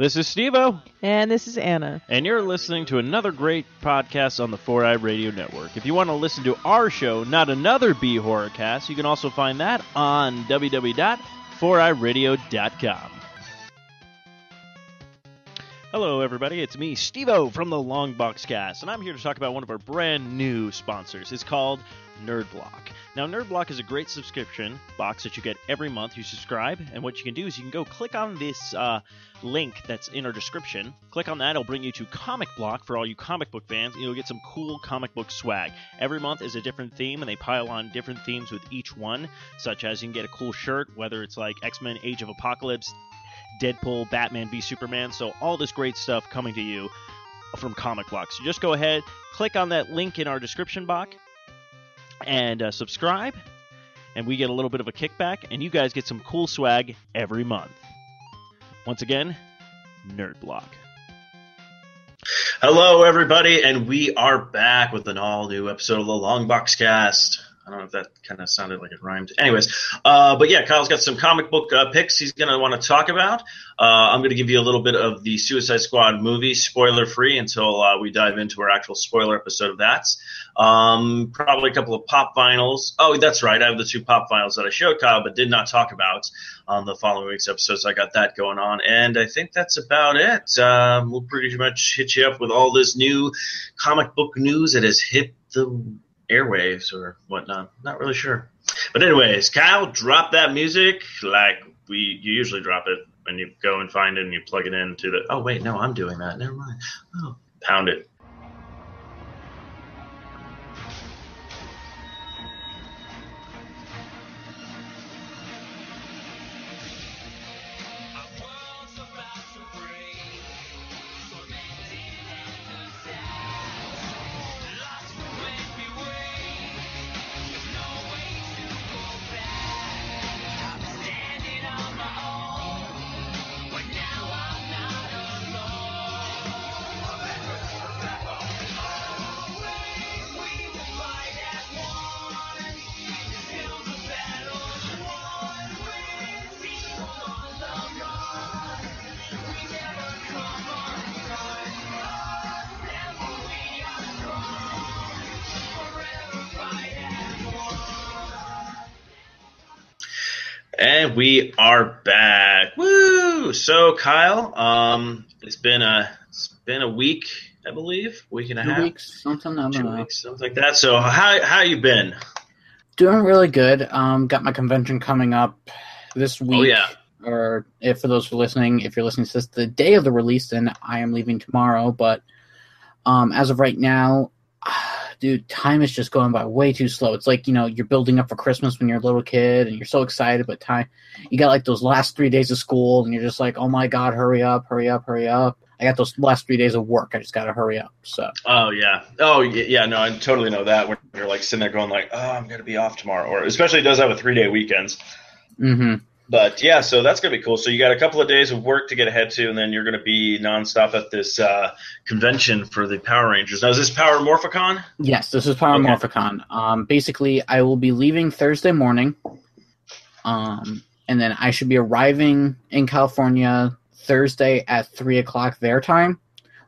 This is Stevo, And this is Anna. and you're listening to another great podcast on the 4i Radio Network. If you want to listen to our show, not another B horror cast, you can also find that on www.4iradio.com. Hello, everybody. It's me, Stevo from the Longbox Cast, and I'm here to talk about one of our brand new sponsors. It's called NerdBlock. Now, NerdBlock is a great subscription box that you get every month. You subscribe, and what you can do is you can go click on this uh, link that's in our description. Click on that; it'll bring you to Comic Block for all you comic book fans. And you'll get some cool comic book swag. Every month is a different theme, and they pile on different themes with each one. Such as you can get a cool shirt, whether it's like X Men: Age of Apocalypse, Deadpool, Batman v Superman. So all this great stuff coming to you from Comic Block. So just go ahead, click on that link in our description box, and uh, subscribe. And we get a little bit of a kickback, and you guys get some cool swag every month. Once again, Nerd Block. Hello, everybody, and we are back with an all new episode of the Long Box Cast. I don't know if that kind of sounded like it rhymed. Anyways, uh, but yeah, Kyle's got some comic book uh, picks he's going to want to talk about. Uh, I'm going to give you a little bit of the Suicide Squad movie, spoiler free, until uh, we dive into our actual spoiler episode of that. Um, probably a couple of pop vinyls. Oh, that's right. I have the two pop vinyls that I showed Kyle but did not talk about on the following week's episode, so I got that going on. And I think that's about it. Um, we'll pretty much hit you up with all this new comic book news that has hit the airwaves or whatnot. Not really sure. But anyways, Kyle, drop that music like we you usually drop it when you go and find it and you plug it into the. Oh wait, no, I'm doing that. Never mind. Oh, pound it. And we are back. Woo! So Kyle, um, it's been a it's been a week, I believe, week and a Two half, weeks, something. I two know. weeks, something like that. So how how you been? Doing really good. Um, got my convention coming up this week. Oh yeah, Or if for those who are listening, if you're listening to this the day of the release, then I am leaving tomorrow. But um, as of right now, dude, time is just going by way too slow. It's like you know you're building up for Christmas when you're a little kid and you're so excited, but time you got like those last three days of school and you're just like, oh my god, hurry up, hurry up, hurry up. I got those last three days of work. I just got to hurry up. So oh yeah, oh yeah. No, I totally know that when you're like sitting there going like, oh, I'm gonna be off tomorrow, or especially it does have a three day weekends. hmm But yeah, so that's gonna be cool. So you got a couple of days of work to get ahead to, and then you're gonna be nonstop at this uh, convention for the Power Rangers. Now is this Power Morphicon? Yes, this is Power Okay. Morphicon. Um, basically, I will be leaving Thursday morning, um, and then I should be arriving in California Thursday at three o'clock their time,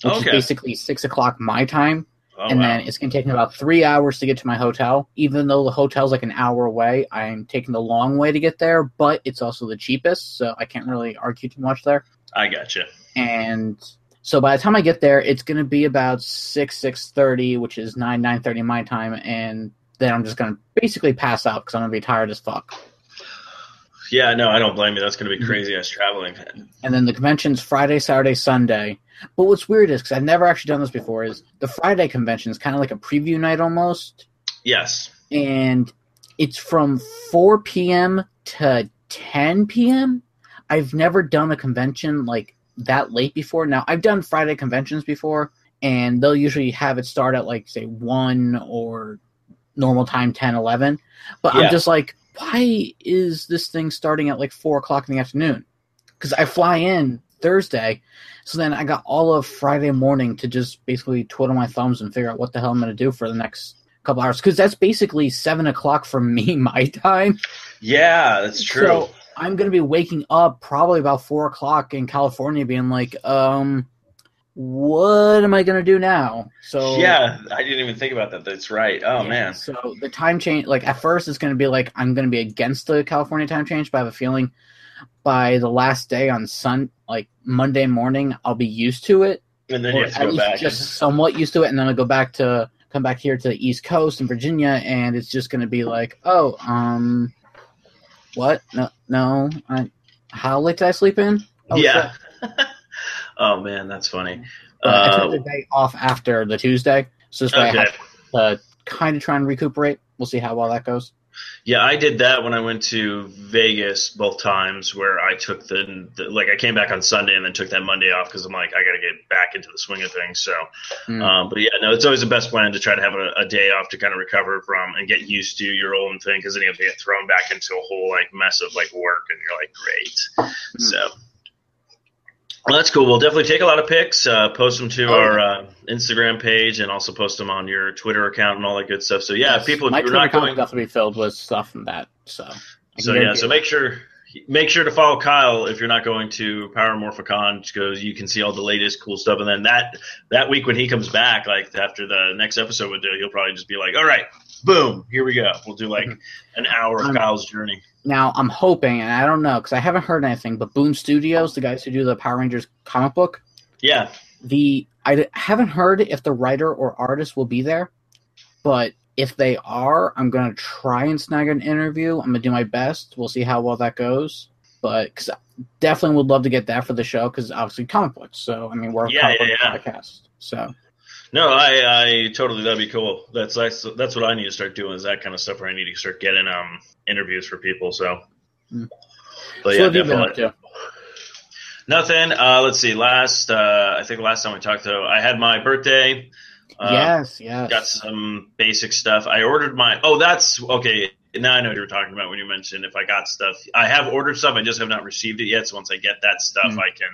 which Okay. is basically six o'clock my time. Oh, and wow. then it's going to take me about three hours to get to my hotel. Even though the hotel's like an hour away, I'm taking the long way to get there, but it's also the cheapest, so I can't really argue too much there I gotcha. and so by the time I get there, it's going to be about six six thirty, which is nine nine thirty my time, and then I'm just going to basically pass out because I'm going to be tired as fuck. Yeah, no, I don't blame you. That's going to be Mhm. crazy ass traveling. And then the convention's Friday, Saturday, Sunday. But what's weird is because I've never actually done this before is the Friday convention is kind of like a preview night almost, Yes. and it's from four p.m. to ten p.m. I've never done a convention like that late before. Now I've done Friday conventions before, and they'll usually have it start at like say one or normal time 10 11 but Yeah. i'm just like why is this thing starting at like four o'clock in the afternoon because i fly in thursday so then i got all of friday morning to just basically twiddle my thumbs and figure out what the hell i'm going to do for the next couple hours because that's basically seven o'clock for me my time Yeah, that's true. so I'm gonna be waking up probably about four o'clock in California, being like, um, what am I gonna do now? So yeah, I didn't even think about that. That's right. Oh yeah, man. So the time change, like at first, it's gonna be like I'm gonna be against the California time change, but I have a feeling by the last day on Sun, like Monday morning, I'll be used to it, And then or you have to at go least back. just somewhat used to it, and then I'll go back to come back here to the East Coast in Virginia, and it's just gonna be like, oh, um, what? No, no, I, how late did I sleep in? Oh, yeah. oh man, that's funny. But I took Uh, the day off after the Tuesday, so this way I have to kind of try and recuperate. We'll see how well that goes. Yeah, I did that when I went to Vegas both times, where I took the, the like I came back on Sunday and then took that Monday off because I'm like I got to get back into the swing of things. So, Mm. um, but yeah, no, it's always the best plan to try to have a, a day off to kind of recover from and get used to your own thing because then you have to get thrown back into a whole like mess of like work and you're like great. So. Well, that's cool. We'll definitely take a lot of pics, uh, post them to Oh, our yeah. uh, Instagram page, and also post them on your Twitter account and all that good stuff. So yeah, Yes, people, my you're Twitter not account going, will definitely be filled with stuff from that. So, so yeah, so that. make sure make sure to follow Kyle if you're not going to Power Morphicon because you can see all the latest cool stuff. And then that that week when he comes back, like after the next episode would do, he'll probably just be like, "All right, boom, here we go. We'll do like an hour of Kyle's journey." Now I'm hoping, and I don't know because I haven't heard anything, but Boom Studios, the guys who do the Power Rangers comic book, Yeah, the I haven't heard if the writer or artist will be there, but if they are, I'm gonna try and snag an interview. I'm gonna do my best. We'll see how well that goes. But because definitely would love to get that for the show because obviously comic books. So I mean we're a Yeah, comic yeah, book podcast. So no, I I totally that'd be cool. That's that's that's what I need to start doing is that kind of stuff where I need to start getting um interviews for people. So, Mm. but so yeah, what have you been definitely. Nothing. Uh, let's see. Last, uh, I think last time we talked, though, I had my birthday. Uh, yes, yes. Got some basic stuff. I ordered my. Oh, that's okay. Now I know what you were talking about when you mentioned if I got stuff. I have ordered stuff. I just have not received it yet. So once I get that stuff, Mm. I can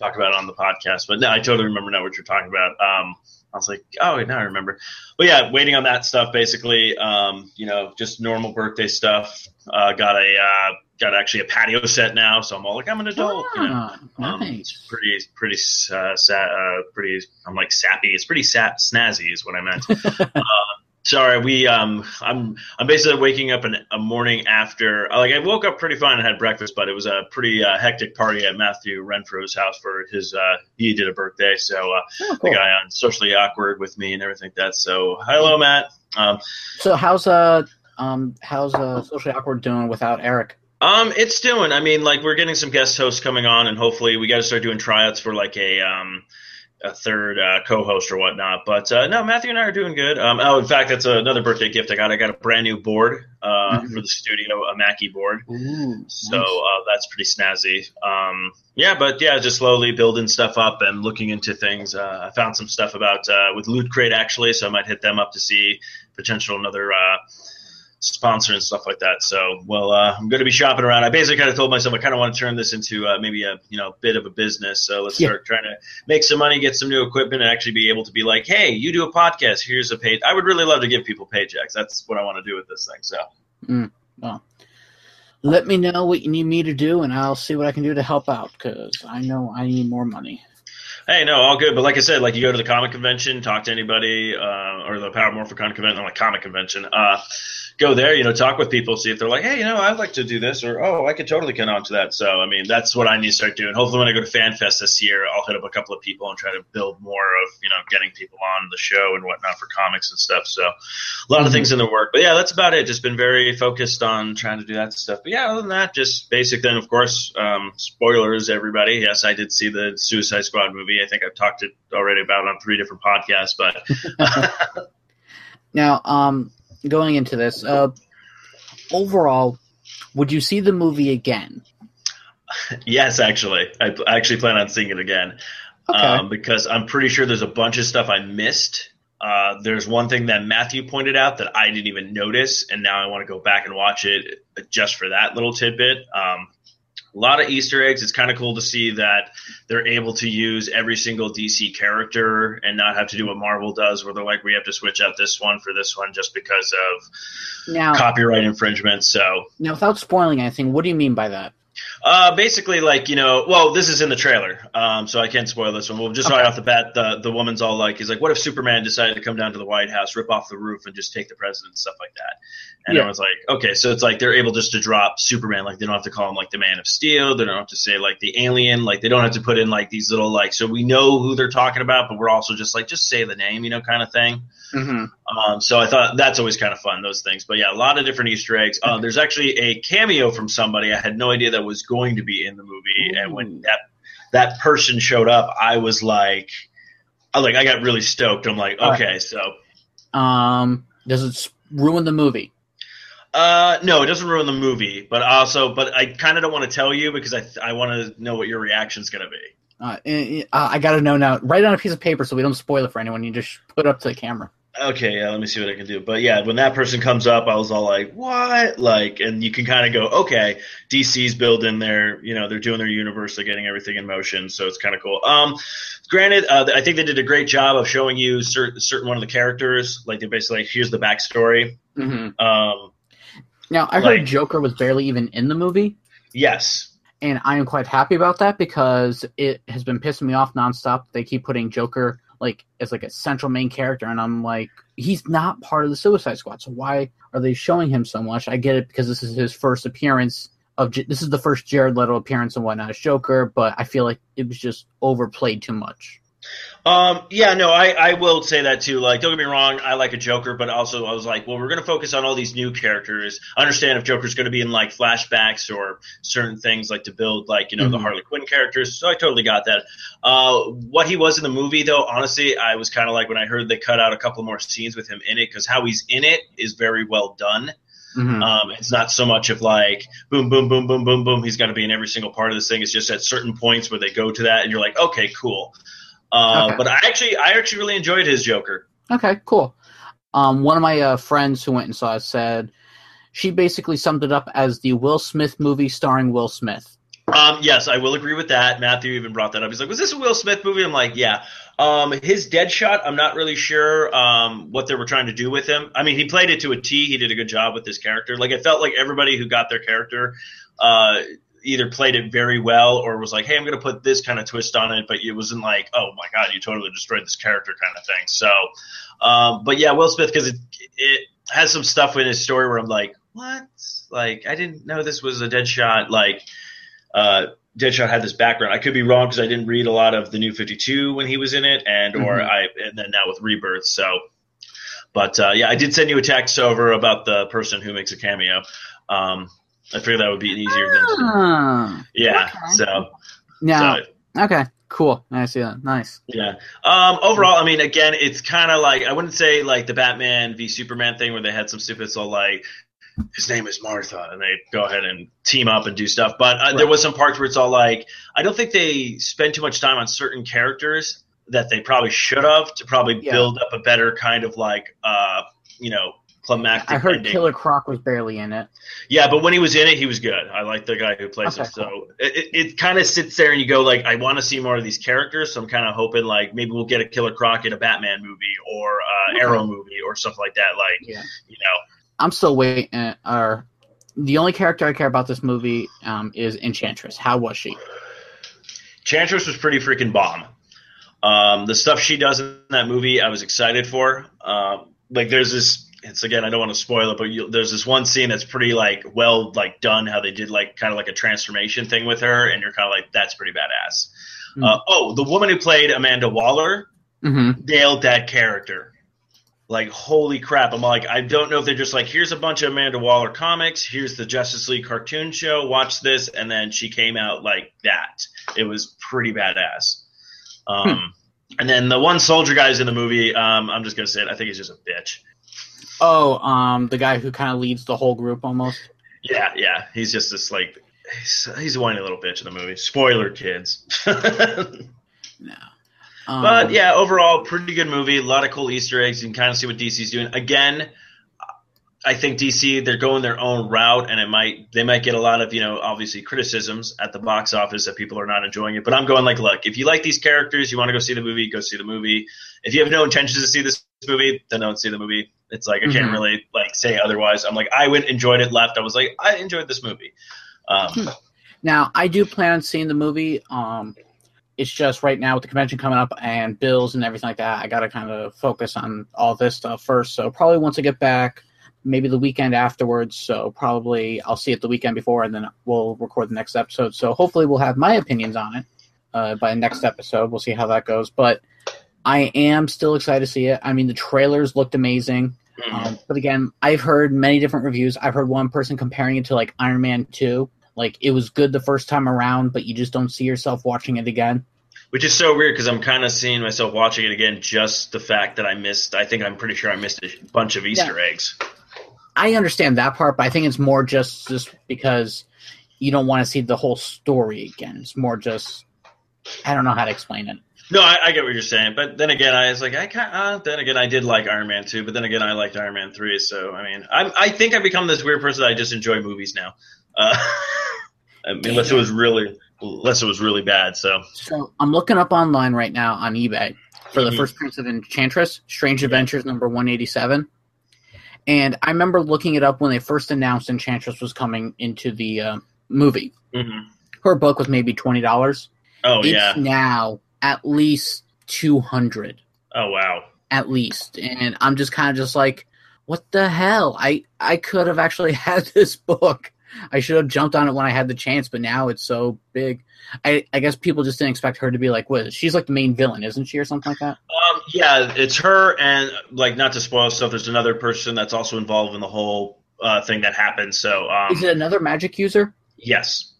talk about it on the podcast. But no, I totally remember now what you're talking about. Um, I was like, oh, now I remember. But yeah, waiting on that stuff basically. Um, you know, just normal birthday stuff. Uh, got a uh, got actually a patio set now, so I'm all like, I'm an adult. you know. Ah, Um, nice. it's pretty, pretty, uh, sa- uh, pretty. I'm like sappy. It's pretty snazzy, is what I meant. sorry, we. Um, I'm. I'm basically waking up in a morning after. Like I woke up pretty fine and had breakfast, but it was a pretty uh, hectic party at Matthew Renfro's house for his. Uh, he did a birthday, so uh, Oh, the guy on socially awkward with me and everything like that. So hello, Matt. Um, So how's uh um how's uh socially awkward doing without Eric? Um, it's doing. I mean, like we're getting some guest hosts coming on, and hopefully we got to start doing tryouts for like a um a third uh, co-host or whatnot. But uh, no, Matthew and I are doing good. Um, oh, in fact, that's another birthday gift I got. I got a brand new board uh, Mhm. for the studio, a Mackie board. Ooh, So uh, that's pretty snazzy. Um, yeah, but yeah, just slowly building stuff up and looking into things. Uh, I found some stuff about uh, with Loot Crate actually, so I might hit them up to see potential another uh, sponsor and stuff like that. So, well, uh, I'm going to be shopping around. I basically kind of told myself I kind of want to turn this into uh, maybe a you know bit of a business. So let's Yeah. start trying to make some money, get some new equipment, and actually be able to be like, hey, you do a podcast. Here's a pay. I would really love to give people paychecks. That's what I want to do with this thing. So. well, Let me know what you need me to do, and I'll see what I can do to help out. Because I know I need more money. Hey, no, all good. But like I said, like you go to the comic convention, talk to anybody, uh, or the Power Morphicon convention, not like comic convention. Uh, go there, you know, talk with people, see if they're like, hey, you know, I'd like to do this, or oh, I could totally get onto that. So, I mean, that's what I need to start doing. Hopefully, when I go to FanFest this year, I'll hit up a couple of people and try to build more of, you know, getting people on the show and whatnot for comics and stuff. So, a lot of Mhm. things in the work. But yeah, that's about it. Just been very focused on trying to do that stuff. But yeah, other than that, just basic. Then, of course, um, spoilers, everybody. Yes, I did see the Suicide Squad movie. I think I've talked it already about on three different podcasts. But Now, um, going into this, uh, overall, would you see the movie again? yes, actually, I, I actually plan on seeing it again. Okay. um, because I'm pretty sure there's a bunch of stuff I missed. Uh, there's one thing that Matthew pointed out that I didn't even notice, and now I want to go back and watch it just for that little tidbit. Um, A lot of Easter eggs. It's kind of cool to see that they're able to use every single DC character and not have to do what Marvel does, where they're like, we have to switch out this one for this one just because of Now, copyright infringement. So now, without spoiling anything, what do you mean by that? Uh, basically, like you know, well, this is in the trailer, um, so I can't spoil this one. Well, just right off the bat, the the woman's all like, "He's like, what if Superman decided to come down to the White House, rip off the roof, and just take the president and stuff like that?" And Yeah. I was like, "Okay, so it's like they're able just to drop Superman, like they don't have to call him like the Man of Steel, they don't have to say like the alien, like they don't have to put in like these little like so we know who they're talking about, but we're also just like just say the name, you know, kind of thing." Mm-hmm. Um, so I thought that's always kind of fun, those things. But yeah, a lot of different Easter eggs. Uh, there's actually a cameo from somebody I had no idea that was going to be in the movie, and when that that person showed up, I was like, I like I got really stoked. I'm like, All right. okay, so Um, does it ruin the movie? uh, no, it doesn't ruin the movie, but also, but I kind of don't want to tell you because I I want to know what your reaction's gonna be. Uh, eh, eh, uh, I gotta know now. Write it on a piece of paper so we don't spoil it for anyone. You just put it up to the camera. Okay, yeah, let me see what I can do. But yeah, when that person comes up, I was all like, "What?" Like, and you can kind of go, "Okay, DC's building their, you know, they're doing their universe, they're getting everything in motion, so it's kind of cool." Um, granted, uh, I think they did a great job of showing you certain certain one of the characters. Like, they basically like, here's the backstory. Mm-hmm. Um, Now, I Like- heard Joker was barely even in the movie, yes, and I am quite happy about that because it has been pissing me off nonstop. They keep putting Joker like as like a central main character, and I'm like, he's not part of the Suicide Squad. So why are they showing him so much? I get it because this is his first appearance of this is the first Jared Leto appearance and whatnot as Joker, but I feel like it was just overplayed too much. Um, yeah, no, I, I will say that too. Like, don't get me wrong, I like a Joker, but also I was like, well, we're going to focus on all these new characters. I understand if Joker's going to be in like flashbacks or certain things like to build like, you know, the Mhm. Harley Quinn characters. So I totally got that. Uh, what he was in the movie though, honestly, I was kind of like when I heard they cut out a couple more scenes with him in it because how he's in it is very well done. Mhm. Um, it's not so much of like boom, boom, boom, boom, boom, boom. He's got to be in every single part of this thing. It's just at certain points where they go to that, and you're like, okay, cool. Uh, Okay. But I actually, I actually really enjoyed his Joker. Okay, cool. Um, one of my uh, friends who went and saw it said she basically summed it up as the Will Smith movie starring Will Smith. Um, yes, I will agree with that. Matthew even brought that up. He's like, "Was this a Will Smith movie?" I'm like, "Yeah." Um, his Deadshot, I'm not really sure um, what they were trying to do with him. I mean, he played it to a T. He did a good job with this character. Like, it felt like everybody who got their character uh, either played it very well or was like, "Hey, I'm going to put this kind of twist on it," but it wasn't like, "Oh my god, you totally destroyed this character" kind of thing. So, um, but yeah, Will Smith because it it has some stuff in his story where I'm like, "What?" Like, I didn't know this was a Deadshot. Like uh, Deadshot had this background. I could be wrong because I didn't read a lot of the New Fifty Two when he was in it, and or Mhm. I and then now with Rebirth. So, but uh, yeah, I did send you a text over about the person who makes a cameo. Um, I figured that would be easier than Ah, yeah. okay. So, Yeah. so okay, cool. I see that. Nice. yeah. Um, overall, I mean, again, it's kind of like I wouldn't say like the Batman v Superman thing where they had some stupid so like his name is Martha, and they go ahead and team up and do stuff. But uh, there was some parts where it's all like I don't think they spend too much time on certain characters that they probably should have to probably Yeah. build up a better kind of like uh you know climactic I heard ending. Killer Croc was barely in it. Yeah, but when he was in it, he was good. I like the guy who plays him. Okay, So it, it, it kind of sits there, and you go like, I want to see more of these characters. So I'm kind of hoping like maybe we'll get a Killer Croc in a Batman movie or uh, Okay. Arrow movie or stuff like that. Like Yeah. you know, I'm still waiting. Uh, or the only character I care about this movie um, is Enchantress. How was she? Enchantress was pretty freaking bomb. Um, the stuff she does in that movie, I was excited for. Um, like there's this. It's again, I don't want to spoil it, but you, there's this one scene that's pretty like well like done. How they did like kind of like a transformation thing with her, and you're kind of like, that's pretty badass. Hmm. Uh, oh, the woman who played Amanda Waller Mm-hmm. nailed that character. Like holy crap! I'm like, I don't know if they're just like, here's a bunch of Amanda Waller comics, here's the Justice League cartoon show, watch this, and then she came out like that. It was pretty badass. Um, and then the one soldier guy's in the movie. Um, I'm just gonna say it. I think he's just a bitch. Oh, um, the guy who kind of leads the whole group almost. Yeah, yeah. He's just this like, he's, he's a whiny little bitch in the movie. Spoiler, kids. No. Um, But yeah, overall, pretty good movie. A lot of cool Easter eggs. You can kind of see what DC's doing. Again, I think DC they're going their own route, and it might they might get a lot of you know obviously criticisms at the box office that people are not enjoying it. But I'm going like, look, if you like these characters, you want to go see the movie, go see the movie. If you have no intentions to see this movie, then don't see the movie. It's like I can't Mhm. really like say otherwise. I'm like I went enjoyed it, left. I was like I enjoyed this movie. Um, Now, I do plan on seeing the movie. Um, it's just right now with the convention coming up and bills and everything like that, I got to kind of focus on all this stuff first. So probably once I get back, maybe the weekend afterwards. So probably I'll see it the weekend before, and then we'll record the next episode. So hopefully we'll have my opinions on it uh, by the next episode. We'll see how that goes. But I am still excited to see it. I mean, the trailers looked amazing. Um, but again, I've heard many different reviews. I've heard one person comparing it to like Iron Man 2. Like it was good the first time around, but you just don't see yourself watching it again. Which is so weird because I'm kind of seeing myself watching it again. Just the fact that I missed, I think I'm pretty sure I missed a bunch of Easter eggs. I understand that part, but I think it's more just just because you don't want to see the whole story again. It's more just I don't know how to explain it. No, I, I get what you're saying, but then again, I was like, I can't. Uh, then again, I did like Iron Man two, but then again, I liked Iron Man three. So I mean, I'm, I think I've become this weird person that I just enjoy movies now, uh, I mean, unless it was really, unless it was really bad. So So I'm looking up online right now on eBay for the Mhm. first Prince of Enchantress, Strange Adventures number 187. And I remember looking it up when they first announced Enchantress was coming into the uh, movie. mhm. Her book was maybe twenty dollars. oh it's yeah, now at least 200. Oh wow, at least. And I'm just kind of just like, what the hell? I I could have actually had this book. I should have jumped on it when I had the chance, but now it's so big. I, I guess people just didn't expect her to be like, what? She's like the main villain, isn't she, or something like that? um, yeah, it's her and like not to spoil stuff. There's another person that's also involved in the whole uh, thing that happened. So um, Is it another magic user? yes,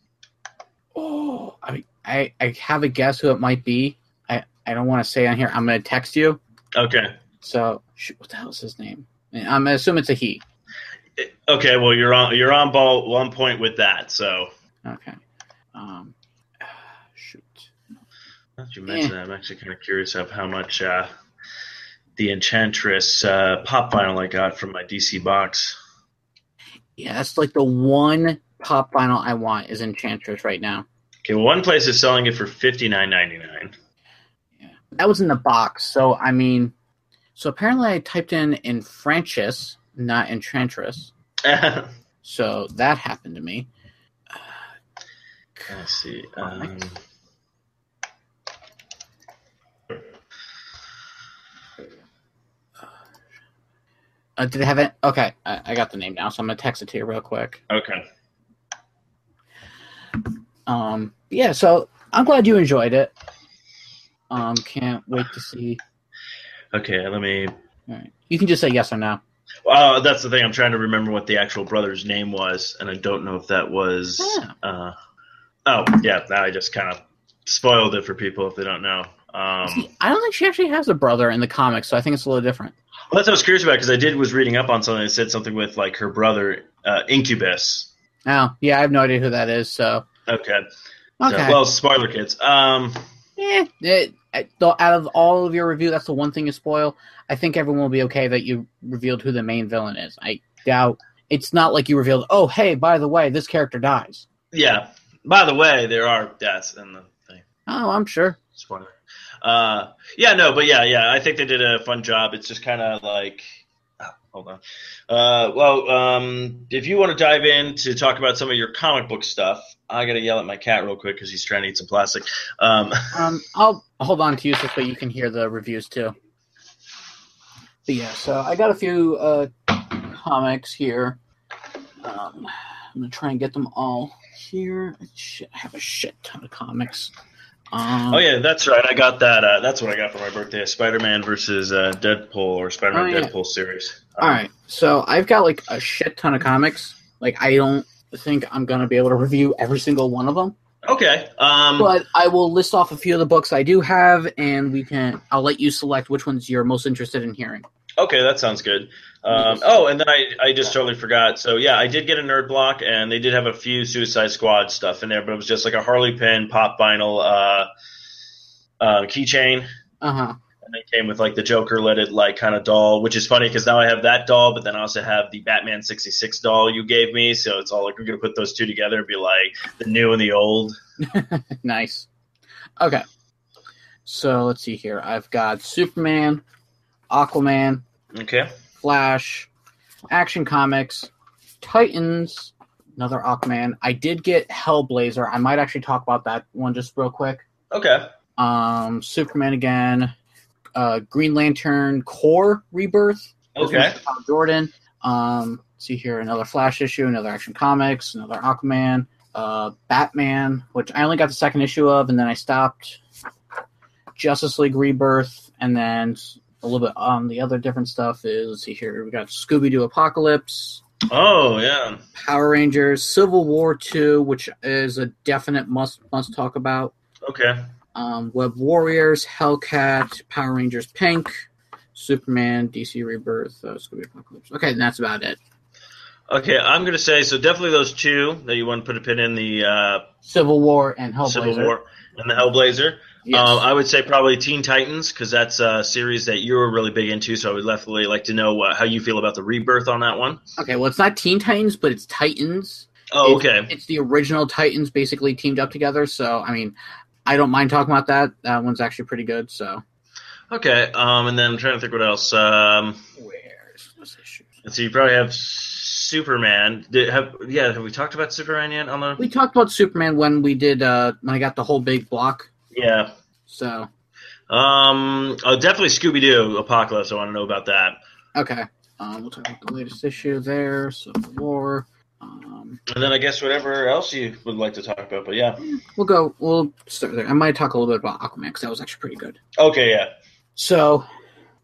Oh, I, I I have a guess who it might be. I, I don't want to say on here. I'm going to text you. okay, So, shoot, what the hell is his name? I'm going to assume it's a he. okay. Well, you're on you're on ball one point with that. So Okay. Um, shoot. Now that you mention that, I'm actually kind of curious of how much uh, the Enchantress uh, pop vinyl I got from my DC box. Yeah, that's like the one pop vinyl I want is Enchantress right now. Okay, well, one place is selling it for fifty nine ninety nine. That was in the box. So, I mean, so apparently I typed in in Francis, not Enchantress. Let's So that happened to me. see. Um, Uh, did it have it? Okay, I, I got the name now, so I'm gonna text it to you real quick. okay. Um, yeah, so I'm glad you enjoyed it. Um, can't wait to see. Okay, let me. All right. You can just say yes or no. Uh, that's the thing. I'm trying to remember what the actual brother's name was, and I don't know if that was. Yeah. Uh, oh, yeah. Now I just kind of spoiled it for people if they don't know. Um, See, I don't think she actually has a brother in the comics, so I think it's a little different. Well, that's what I was curious about because I did was reading up on something that said something with like her brother uh, Incubus. Oh, yeah, I have no idea who that is. So Okay. Okay, well, spoiler kids. Um, eh, it, out of all of your review, that's the one thing you spoil. I think everyone will be okay that you revealed who the main villain is. I doubt it's not like you revealed. Oh, hey, by the way, this character dies. yeah. By the way, there are deaths in the thing. Oh, I'm sure. Spoiler. Uh, yeah, no, but yeah, yeah. I think they did a fun job. It's just kind of like. Hold on. Uh, well, um, if you want to dive in to talk about some of your comic book stuff, I got to yell at my cat real quick because he's trying to eat some plastic. Um, Um, I'll hold on to you so that you can hear the reviews too. But yeah, so I got a few uh, comics here. Um, I'm gonna try and get them all here. I have a shit ton of comics. Um, Oh yeah, that's right. I got that. Uh, that's what I got for my birthday: Spider-Man versus uh, Deadpool or Spider-Man Oh, yeah. Deadpool series. All right, so I've got like a shit ton of comics. Like I don't think I'm gonna be able to review every single one of them, Okay. Um, but I will list off a few of the books I do have, and we can. I'll let you select which ones you're most interested in hearing. okay, that sounds good. Um, oh, and then I, I just totally forgot. So yeah, I did get a nerd block, and they did have a few Suicide Squad stuff in there, but it was just like a Harley Pin pop vinyl uh, uh, keychain. Uh huh. And it came with like the Joker let it like kind of doll, which is funny because now I have that doll, but then I also have the Batman sixty six doll you gave me. So it's all like we're gonna put those two together and be like the new and the old. nice. Okay. So let's see here. I've got Superman, Aquaman, Okay. Flash, Action Comics, Titans, another Aquaman. I did get Hellblazer. I might actually talk about that one just real quick. Okay. Um, Superman again, uh, Green Lantern Corps Rebirth. Okay. Hal Jordan. Um, see here another Flash issue, another Action Comics, another Aquaman, uh, Batman, which I only got the second issue of, and then I stopped. Justice League Rebirth, and then a little bit on the other different stuff is let's see here we got Scooby Doo Apocalypse, Oh yeah. Power Rangers, Civil War Two, which is a definite must must talk about. Okay. Um, Web Warriors, Hellcat, Power Rangers Pink, Superman, DC Rebirth, uh, Scooby Apocalypse. Okay, and that's about it. Okay, I'm gonna say so. Definitely those two that you want to put a pin in the uh, Civil War and Hellblazer. Civil War and the Hellblazer. Yes. Um, I would say probably Teen Titans because that's a series that you're really big into. So I would definitely like to know uh, how you feel about the rebirth on that one. okay, well, it's not Teen Titans, but it's Titans. Oh, It's- okay. It's the original Titans basically teamed up together. So, I mean, I don't mind talking about that. That one's actually pretty good. So, Okay. Um, and then I'm trying to think what else. Um, where's this issue? let's see. You probably have Superman. Did, have yeah? Have we talked about Superman yet? On the We talked about Superman when we did uh when I got the whole big block. yeah. So, Um, oh, definitely Scooby Doo Apocalypse. I want to know about that. okay. Um, we'll talk about the latest issue there. Civil War. Um, And then I guess whatever else you would like to talk about. But yeah. we'll go. We'll start there. I might talk a little bit about Aquaman because that was actually pretty good. Okay. Yeah. So,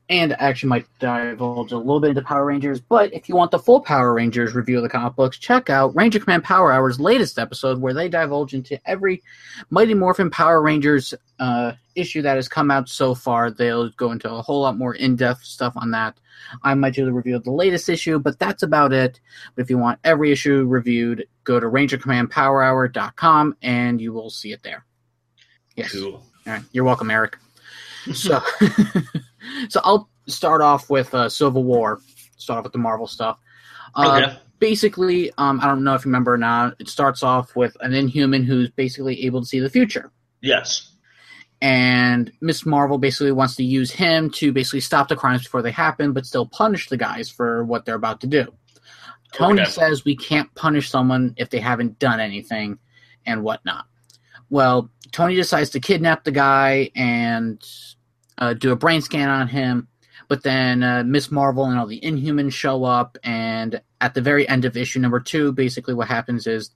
and I actually might divulge a little bit into Power Rangers, but if you want the full Power Rangers review of the comic books, check out Ranger Command Power Hour's latest episode where they divulge into every Mighty Morphin Power Rangers uh, issue that has come out so far. They'll go into a whole lot more in depth stuff on that. I might do the review of the latest issue, but that's about it. But if you want every issue reviewed, go to rangercommandpowerhour.com and you will see it there. Yes. Cool. All right. You're welcome, Eric. So, so I'll start off with uh, Civil War. Start off with the Marvel stuff. Uh, Okay. Basically, um, I don't know if you remember or not. It starts off with an Inhuman who's basically able to see the future, Yes. and Miss Marvel basically wants to use him to basically stop the crimes before they happen, but still punish the guys for what they're about to do. Tony Okay. says we can't punish someone if they haven't done anything and whatnot. Well, Tony decides to kidnap the guy and uh, do a brain scan on him, but then uh, Miss Marvel and all the Inhumans show up, and at the very end of issue number two, basically what happens is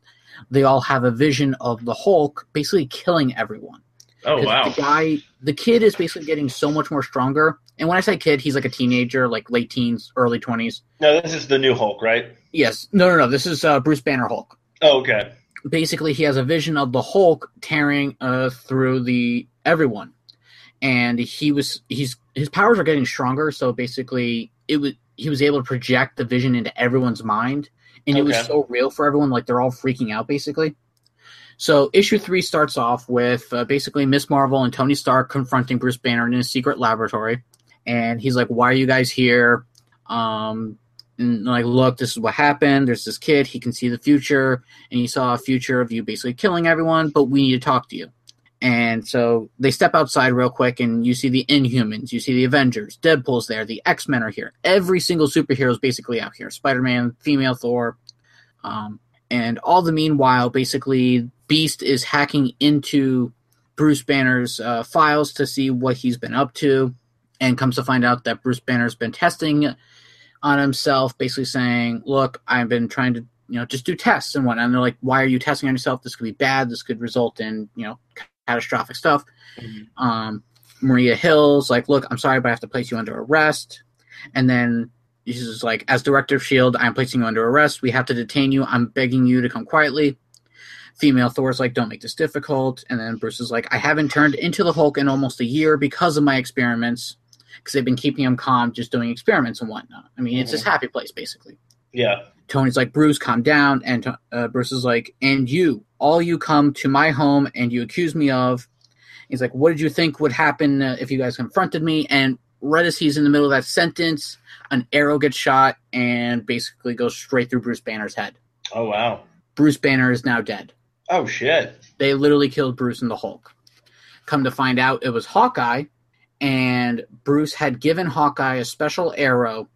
they all have a vision of the Hulk basically killing everyone. Oh wow. The guy, the kid is basically getting so much more stronger. And when I say kid, he's like a teenager, like late teens, early 20s. No, this is the new Hulk, right? Yes. No, no, no. This is uh, Bruce Banner Hulk. Oh, okay. Basically, he has a vision of the Hulk tearing uh, through the everyone, and he was he's his powers are getting stronger. So basically, it was he was able to project the vision into everyone's mind, and it was so real for everyone. Like they're all freaking out, basically. So issue three starts off with uh, basically Miss Marvel and Tony Stark confronting Bruce Banner in a secret laboratory, and he's like, "Why are you guys here?" Um, and like, look, this is what happened. There's this kid. He can see the future, and he saw a future of you basically killing everyone. But we need to talk to you. And so they step outside real quick, and you see the Inhumans, you see the Avengers, Deadpool's there, the X Men are here. Every single superhero is basically out here. Spider Man, female Thor, um, and all the meanwhile, basically, Beast is hacking into Bruce Banner's uh, files to see what he's been up to, and comes to find out that Bruce Banner's been testing on himself, basically saying, "Look, I've been trying to, you know, just do tests and whatnot." And they're like, "Why are you testing on yourself? This could be bad. This could result in, you know, catastrophic stuff." Mhm. Um, Maria Hill's like, "Look, I'm sorry, but I have to place you under arrest." And then he's like, "As director of Shield, I'm placing you under arrest. We have to detain you. I'm begging you to come quietly." Female Thor's like, "Don't make this difficult." And then Bruce is like, "I haven't turned into the Hulk in almost a year because of my experiments." Because they've been keeping him calm, just doing experiments and whatnot. I mean, it's his happy place, basically. Yeah. Tony's like, Bruce, calm down. And uh, Bruce is like, and you, all you come to my home and you accuse me of He's like, "What did you think would happen uh, if you guys confronted me?" And right as he's in the middle of that sentence, an arrow gets shot and basically goes straight through Bruce Banner's head. Oh wow. Bruce Banner is now dead. Oh shit. They literally killed Bruce and the Hulk. Come to find out, it was Hawkeye, and Bruce had given Hawkeye a special arrow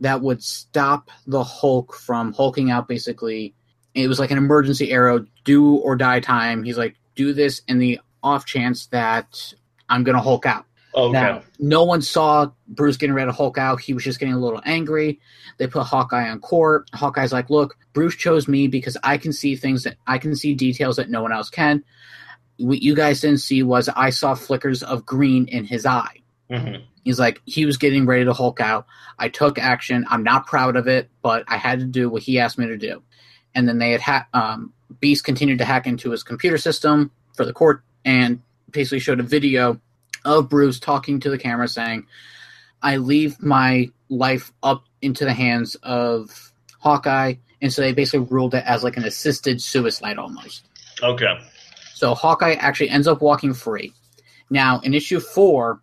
that would stop the Hulk from hulking out. Basically, it was like an emergency arrow, do or die time. He's like, do this in the off chance that I'm gonna Hulk out. Oh, okay. Now, no one saw Bruce getting ready to Hulk out. He was just getting a little angry. They put Hawkeye on court. Hawkeye's like, "Look, Bruce chose me because I can see things that I can see details that no one else can. What you guys didn't see was I saw flickers of green in his eye. Mhm. He's like, he was getting ready to Hulk out. I took action. I'm not proud of it, but I had to do what he asked me to do. And then they had ha- um, Beast continued to hack into his computer system for the court and basically showed a video of Bruce talking to the camera saying, I leave my life up into the hands of Hawkeye. And so they basically ruled it as like an assisted suicide almost. Okay. So Hawkeye actually ends up walking free. Now, in issue four,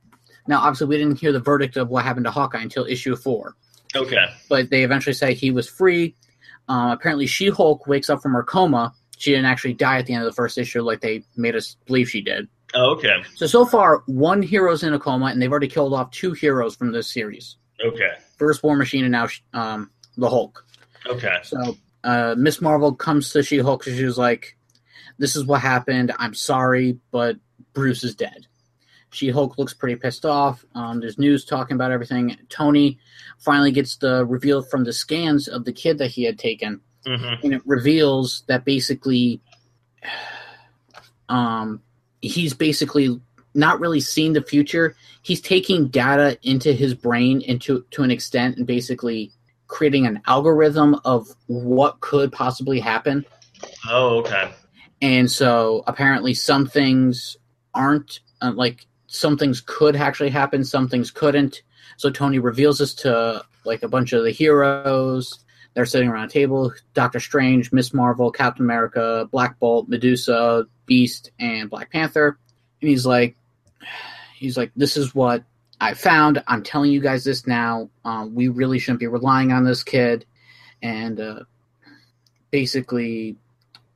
now obviously we didn't hear the verdict of what happened to Hawkeye until issue four, Okay. but they eventually say he was free. Um, apparently, She Hulk wakes up from her coma. She didn't actually die at the end of the first issue like they made us believe she did. Oh, okay. So, so far, one hero's in a coma, and they've already killed off two heroes from this series Okay. First War Machine and now um, the Hulk. Okay. So uh, Miss Marvel comes to She Hulk. She was like, "This is what happened. I'm sorry, but Bruce is dead." She Hulk looks pretty pissed off. Um, there's news talking about everything. Tony finally gets the reveal from the scans of the kid that he had taken, Mm-hmm. and it reveals that basically, um, he's basically not really seeing the future. He's taking data into his brain into to an extent, and basically creating an algorithm of what could possibly happen. Oh, okay. And so apparently, some things aren't uh, like some things could actually happen, some things couldn't. So Tony reveals this to like a bunch of the heroes. They're sitting around a table: Doctor Strange, Miss Marvel, Captain America, Black Bolt, Medusa, Beast, and Black Panther. And he's like, he's like, this is what I found. I'm telling you guys this now. Um, we really shouldn't be relying on this kid. And uh, basically,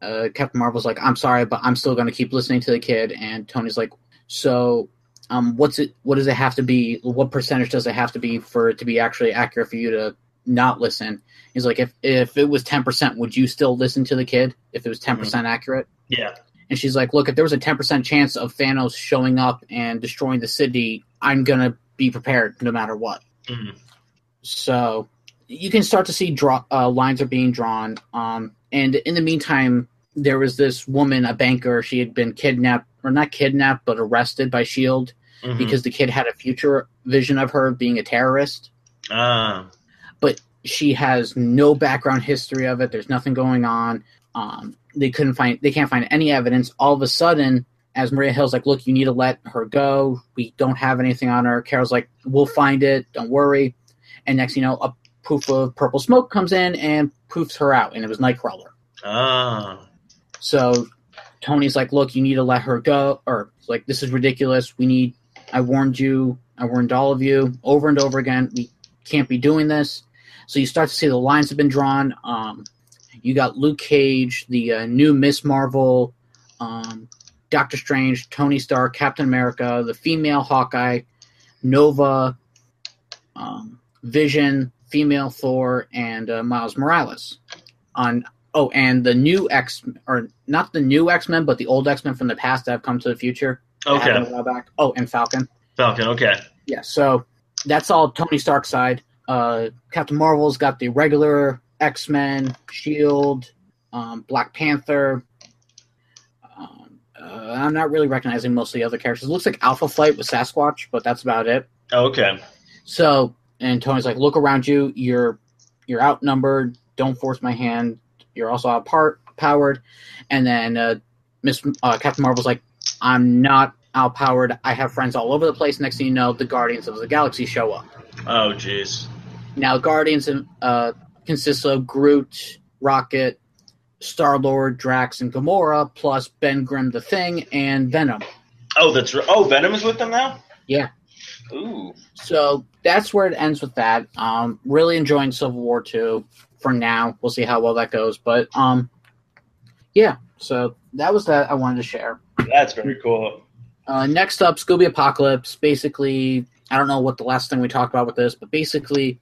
uh, Captain Marvel's like, I'm sorry, but I'm still going to keep listening to the kid. And Tony's like, so, um, what's it? What does it have to be? What percentage does it have to be for it to be actually accurate for you to not listen? He's like, if if it was ten percent, would you still listen to the kid if it was 10% accurate? Yeah. And she's like, look, if there was a ten percent chance of Thanos showing up and destroying the city, I'm gonna be prepared no matter what. Mhm. So you can start to see draw uh, lines are being drawn. Um, and in the meantime, there was this woman, a banker. She had been kidnapped, or not kidnapped, but arrested by Shield Mhm. because the kid had a future vision of her being a terrorist. Ah. But she has no background history of it. There's nothing going on. Um, they couldn't find. They can't find any evidence. All of a sudden, as Maria Hill's like, "Look, you need to let her go. We don't have anything on her." Carol's like, "We'll find it. Don't worry." And next, you know, a poof of purple smoke comes in and poofs her out, and it was Nightcrawler. Ah. So Tony's like, "Look, you need to let her go," or like, "This is ridiculous. We need. I warned you. I warned all of you over and over again. We can't be doing this." So you start to see the lines have been drawn. Um, you got Luke Cage, the uh, new Miss Marvel, um, Doctor Strange, Tony Stark, Captain America, the female Hawkeye, Nova, um, Vision, female Thor, and uh, Miles Morales. On oh, and the new X or not the new X Men, but the old X Men from the past that have come to the future. Okay. a while back. Oh, and Falcon. Falcon. Okay. Yeah, so that's all Tony Stark's side. Uh, Captain Marvel's got the regular X Men, Shield, um, Black Panther. Um, uh, I'm not really recognizing most of the other characters. It looks like Alpha Flight with Sasquatch, but that's about it. Okay. So, and Tony's like, "Look around you. You're you're outnumbered. Don't force my hand. You're also outpart powered." And then uh, Miss uh, Captain Marvel's like, "I'm not outpowered. I have friends all over the place." Next thing you know, the Guardians of the Galaxy show up. Oh, jeez. Now, Guardians uh, consists of Groot, Rocket, Star Lord, Drax, and Gamora, plus Ben Grimm, the Thing, and Venom. Oh, that's right. Oh, Venom is with them now. Yeah. Ooh. So that's where it ends with that. Um, really enjoying Civil War two for now. We'll see how well that goes, but um, yeah. So that was that I wanted to share. That's very cool. Uh, next up, Scooby Apocalypse. Basically, I don't know what the last thing we talked about with this, but basically,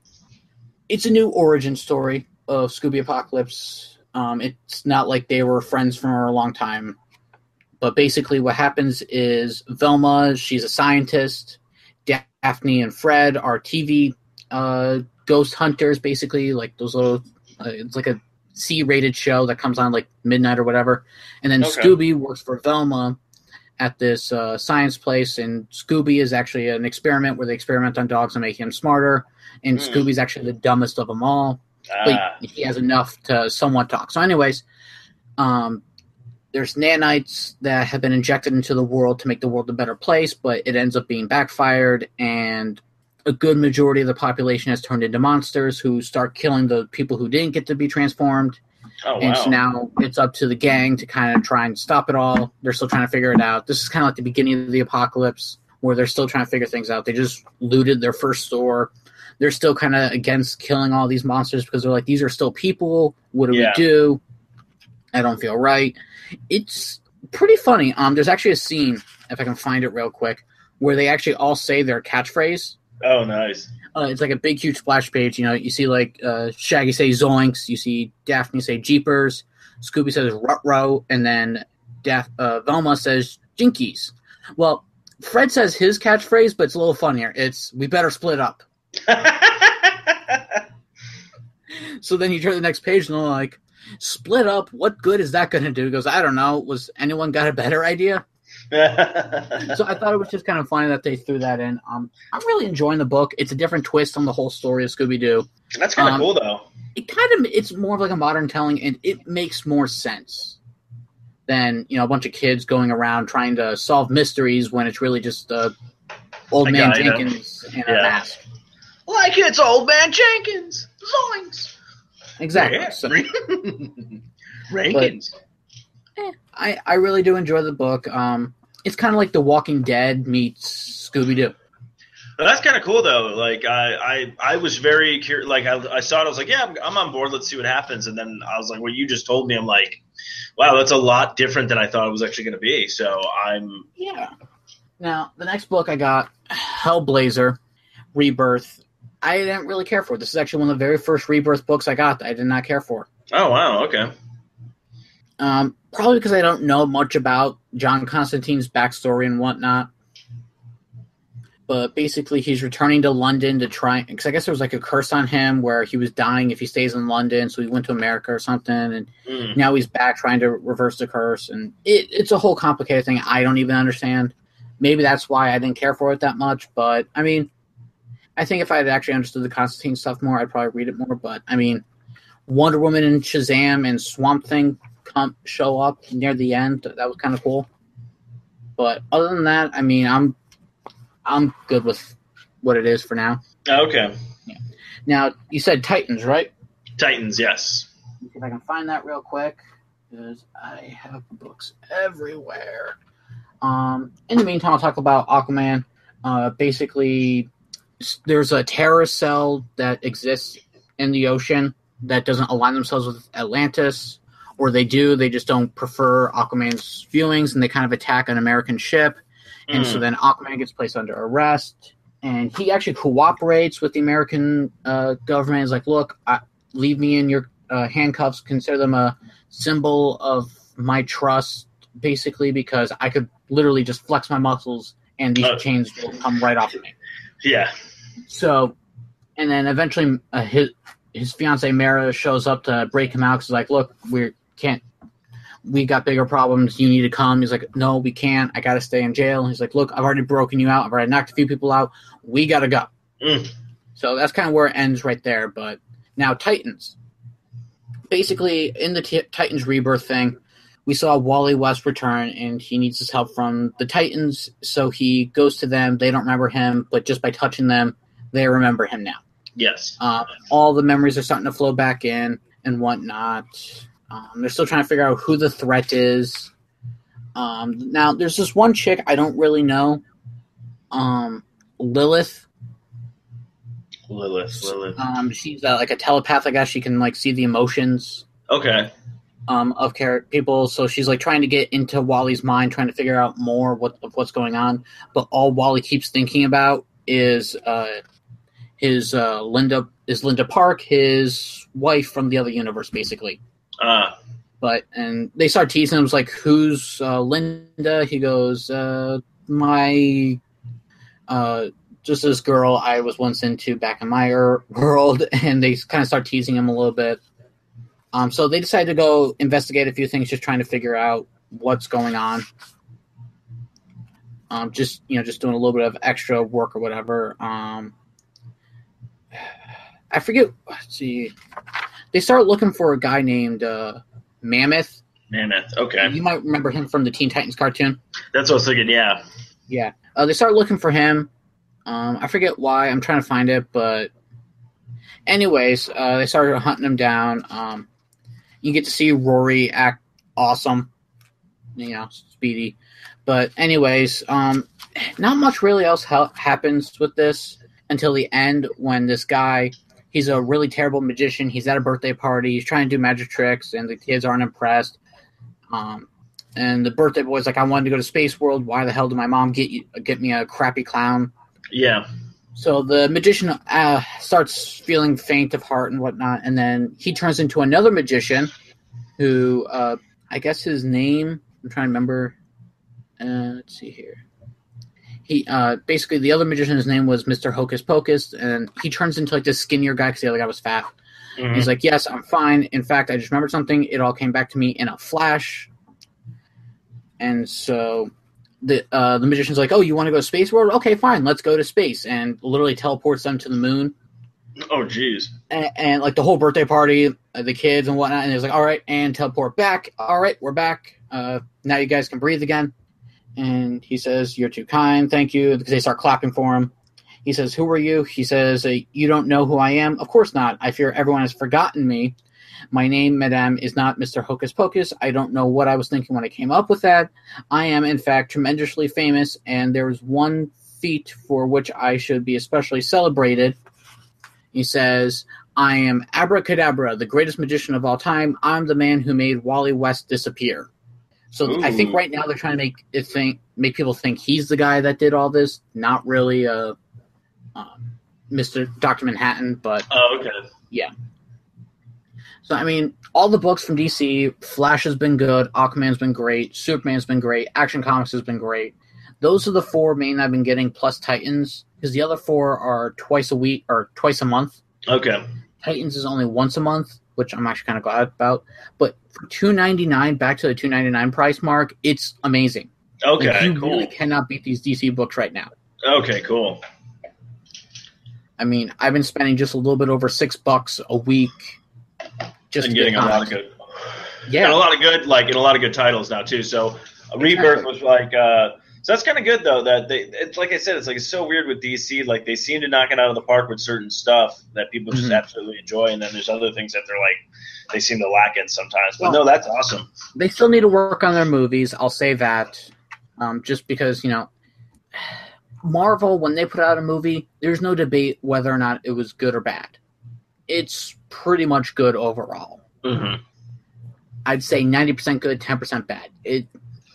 it's a new origin story of Scooby Apocalypse. Um, it's not like they were friends for a long time, but basically, what happens is Velma, she's a scientist. Daphne and Fred are TV uh, ghost hunters, basically, like those little. Uh, it's like a C-rated show that comes on like midnight or whatever, and then Okay. Scooby works for Velma at this uh, science place, and Scooby is actually an experiment where they experiment on dogs and make him smarter, and Hmm. Scooby's actually the dumbest of them all but Ah, he has enough to somewhat talk. So, anyways, um, there's nanites that have been injected into the world to make the world a better place, but it ends up being backfired, and a good majority of the population has turned into monsters who start killing the people who didn't get to be transformed. oh And wow. so now it's up to the gang to kind of try and stop it all. They're still trying to figure it out. This is kind of like the beginning of the apocalypse where they're still trying to figure things out. They just looted their first store. They're still kind of against killing all these monsters because they're like, these are still people. What do Yeah. we do? I don't feel right. It's pretty funny. Um, there's actually a scene, if I can find it real quick, where they actually all say their catchphrase oh, nice. uh, it's like a big, huge splash page. You know, you see like uh, Shaggy say Zoinks, you see Daphne say Jeepers, Scooby says Rut-Row, and then Daph- uh, Velma says Jinkies. Well, Fred says his catchphrase, but it's a little funnier. It's "We better split up." So then you turn to the next page, and they're like, "Split up? What good is that going to do?" He goes, "I don't know. Was anyone got a better idea?" so I thought it was just kind of funny that they threw that in. Um, I'm really enjoying the book. It's a different twist on the whole story of Scooby Doo. That's kind of Um, cool, though. it kind of it's more of like a modern telling and it makes more sense than you know a bunch of kids going around trying to solve mysteries when it's really just uh, old A man guy, you know? jenkins in Yeah. a mask Like it's old man Jenkins. Zoinks. exactly Yeah. so, Rankins. I, I really do enjoy the book um it's kind of like the walking dead meets scooby-doo But that's kind of cool, though. Like I, I, I was very curious. Like I, I saw it. I was like, yeah, I'm, I'm on board. Let's see what happens. And then I was like, well, you just told me. I'm like, wow, that's a lot different than I thought it was actually going to be. So I'm. yeah now the next book i got hellblazer rebirth i didn't really care for this is actually one of the very first rebirth books i got that i did not care for Oh wow. Okay. Um, probably because I don't know much about John Constantine's backstory and whatnot. But basically, he's returning to London to try. Because I guess there was like a curse on him where he was dying if he stays in London. So he went to America or something, and Mm. now he's back trying to reverse the curse. And it, it's a whole complicated thing. I don't even understand. Maybe that's why I didn't care for it that much. But I mean, I think if I had actually understood the Constantine stuff more, I'd probably read it more. But I mean, Wonder Woman and Shazam and Swamp Thing come show up near the end. That was kind of cool. But other than that, I mean, I'm I'm good with what it is for now. Okay. Now, you said Titans, right? Titans. Yes. If I can find that real quick, because I have books everywhere. Um, in the meantime, I'll talk about Aquaman. Uh, basically, there's a terrorist cell that exists in the ocean that doesn't align themselves with Atlantis, or they do, they just don't prefer Aquaman's feelings, and they kind of attack an American ship. And so Mm. then Aquaman gets placed under arrest, and he actually cooperates with the American uh, government. He's like, "Look, I, leave me in your uh, handcuffs. Consider them a symbol of my trust, basically, because I could literally just flex my muscles and these Uh. chains will come right off of me." Yeah. So, and then eventually, uh, his his fiance Mera shows up to break him out. 'cause He's like, "Look, we can't. We got bigger problems. You need to come." He's like, "No, we can't. I got to stay in jail." He's like, "Look, I've already broken you out. I've already knocked a few people out. We got to go." Mm. So that's kind of where it ends right there. But now Titans. Basically, in the t- Titans rebirth thing, we saw Wally West return, and he needs his help from the Titans. So he goes to them. They don't remember him, but just by touching them, they remember him now. Yes. Uh, all the memories are starting to flow back in and whatnot. Um, they're still trying to figure out who the threat is. Um, now there's this one chick I don't really know. Um, Lilith. Lilith, Lilith. Um, she's uh, like a telepath. I guess she can like see the emotions Okay. um, of char- people. So she's like trying to get into Wally's mind, trying to figure out more what of what's going on. But all Wally keeps thinking about is uh, his uh, Linda is Linda Park, his wife from the other universe, basically. Uh, But and they start teasing him. It's like, "Who's uh, Linda?" He goes, uh, "My." Uh, just this girl I was once into back in my er- world, and they kind of start teasing him a little bit. Um, so they decide to go investigate a few things, just trying to figure out what's going on. Um, just you know, just doing a little bit of extra work or whatever. Um, I forget. Let's see. They start looking for a guy named uh, Mammoth. Mammoth. Okay. You might remember him from the Teen Titans cartoon. That's what I was thinking. Yeah. Yeah. Uh, they start looking for him. Um, I forget why. I'm trying to find it, but anyways, uh, they started hunting him down. Um, you get to see Roy Harper awesome, you know, speedy. But anyways, um, not much really else ha- happens with this until the end when this guy. He's a really terrible magician. He's at a birthday party. He's trying to do magic tricks, and the kids aren't impressed. Um, and the birthday boy's like, "I wanted to go to Space World. Why the hell did my mom get you get me a crappy clown?" Yeah. So the magician uh, starts feeling faint of heart and whatnot, and then he turns into another magician, who uh, I guess his name I'm trying to remember. Uh, let's see here. He uh, basically the other magician's name was Mister Hocus Pocus, and he turns into like this skinnier guy because the other guy was fat. Mhm. He's like, "Yes, I'm fine. In fact, I just remembered something. It all came back to me in a flash." And so the uh, the magician's like, "Oh, you want to go to space world? Okay, fine. Let's go to space." And literally teleports them to the moon. Oh, jeez. And, and like the whole birthday party, uh, the kids and whatnot. And he's like, "All right, and teleport back. All right, we're back. Uh, now you guys can breathe again." And he says, "You're too kind. Thank you." Because they start clapping for him. He says, "Who are you?" He says, uh, "You don't know who I am." Of course not. I fear everyone has forgotten me. My name, Madame, is not Mr. Hocus Pocus. I don't know what I was thinking when I came up with that. I am, in fact, tremendously famous, and there is one feat for which I should be especially celebrated. He says, I am Abracadabra, the greatest magician of all time. I'm the man who made Wally West disappear. So I think right now they're trying to make it think make people think he's the guy that did all this, not really uh, um, Mr. Doctor Manhattan, but Oh, okay. Yeah. So I mean, all the books from DC, Flash has been good, Aquaman's been great, Superman's been great, Action Comics has been great. Those are the four main I've been getting, plus Titans, because the other four are twice a week or twice a month. Okay. Titans is only once a month, which I'm actually kind of glad about. But for two ninety nine, back to the two ninety nine price mark, it's amazing. Like, Okay. you cool. really cannot beat these DC books right now. Okay. Cool. I mean, I've been spending just a little bit over six bucks a week, just and getting get a lot of good. Yeah, And a lot of good, like, and a lot of good titles now too. So, Rebirth was like. uh so that's kind of good though. That they, it's like I said, it's like it's so weird with DC. Like they seem to knock it out of the park with certain stuff that people just Mhm. absolutely enjoy, and then there's other things that they're like they seem to lack in sometimes. But Well- no, that's awesome. they still need to work on their movies. I'll say that, um, just because you know, Marvel when they put out a movie, there's no debate whether or not it was good or bad. It's pretty much good overall. hmm I'd say ninety percent good, ten percent bad. It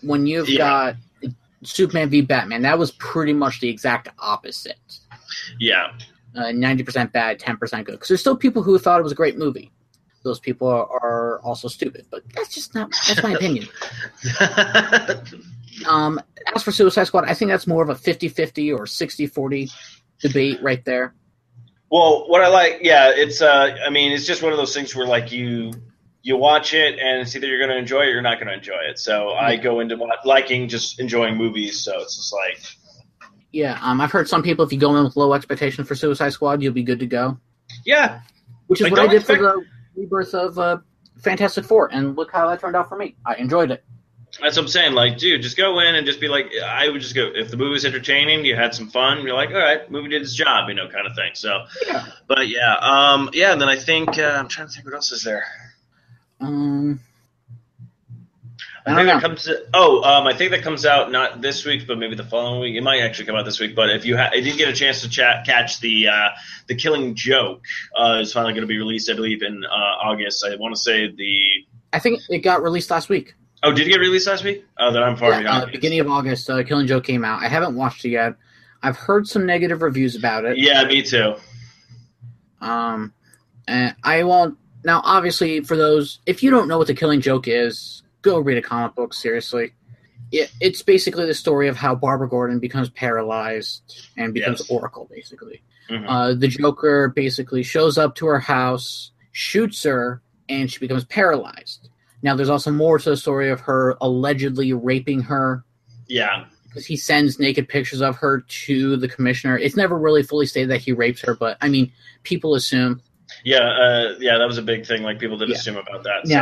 when you've Yeah. got Superman v Batman, that was pretty much the exact opposite. Yeah. Uh, Ninety percent bad, ten percent good. Because there's still people who thought it was a great movie. Those people are, are also stupid, but that's just not that's my opinion. Um, as for Suicide Squad, I think that's more of a 50-50 or 60-40 debate right there. Well, what I like, yeah, it's. uh I mean, it's just one of those things where like you you watch it and it's either you're going to enjoy it or you're not going to enjoy it. So I go into liking just enjoying movies. So it's just like, Yeah, um, I've heard some people if you go in with low expectations for Suicide Squad, you'll be good to go. yeah, Which is Like, what I did for the rebirth of uh, Fantastic Four, and look how that turned out for me. I enjoyed it. that's what I'm saying. Like, dude, just go in and just be like, I would just go if the movie was entertaining, you had some fun, you're like, all right, movie did its job, you know, kind of thing. So, Yeah. but yeah, um, yeah, and then I think uh, I'm trying to think what else is there. Um, I, think that comes. Oh, um, I think that comes out not this week, but maybe the following week. It might actually come out this week. But if you ha- if you get a chance to chat, catch the uh, the Killing Joke uh, is finally going to be released, I believe, in uh, August. I want to say the. I think it got released last week. Oh, did it get released last week? Oh, then I'm far Yeah, behind. uh, beginning of August, uh, Killing Joke came out. I haven't watched it yet. I've heard some negative reviews about it. yeah, me too. Um, and I won't. Now, obviously, for those, if you don't know what the Killing Joke is, go read a comic book. Seriously, it, it's basically the story of how Barbara Gordon becomes paralyzed and becomes Yes. Oracle. Basically, Mhm. uh, the Joker basically shows up to her house, shoots her, and she becomes paralyzed. Now, there's also more to the story of her allegedly raping her yeah, because he sends naked pictures of her to the commissioner. It's never really fully stated that he rapes her, but I mean, people assume. Yeah, uh, yeah. That was a big thing. Like people did Yeah. assume about that. So.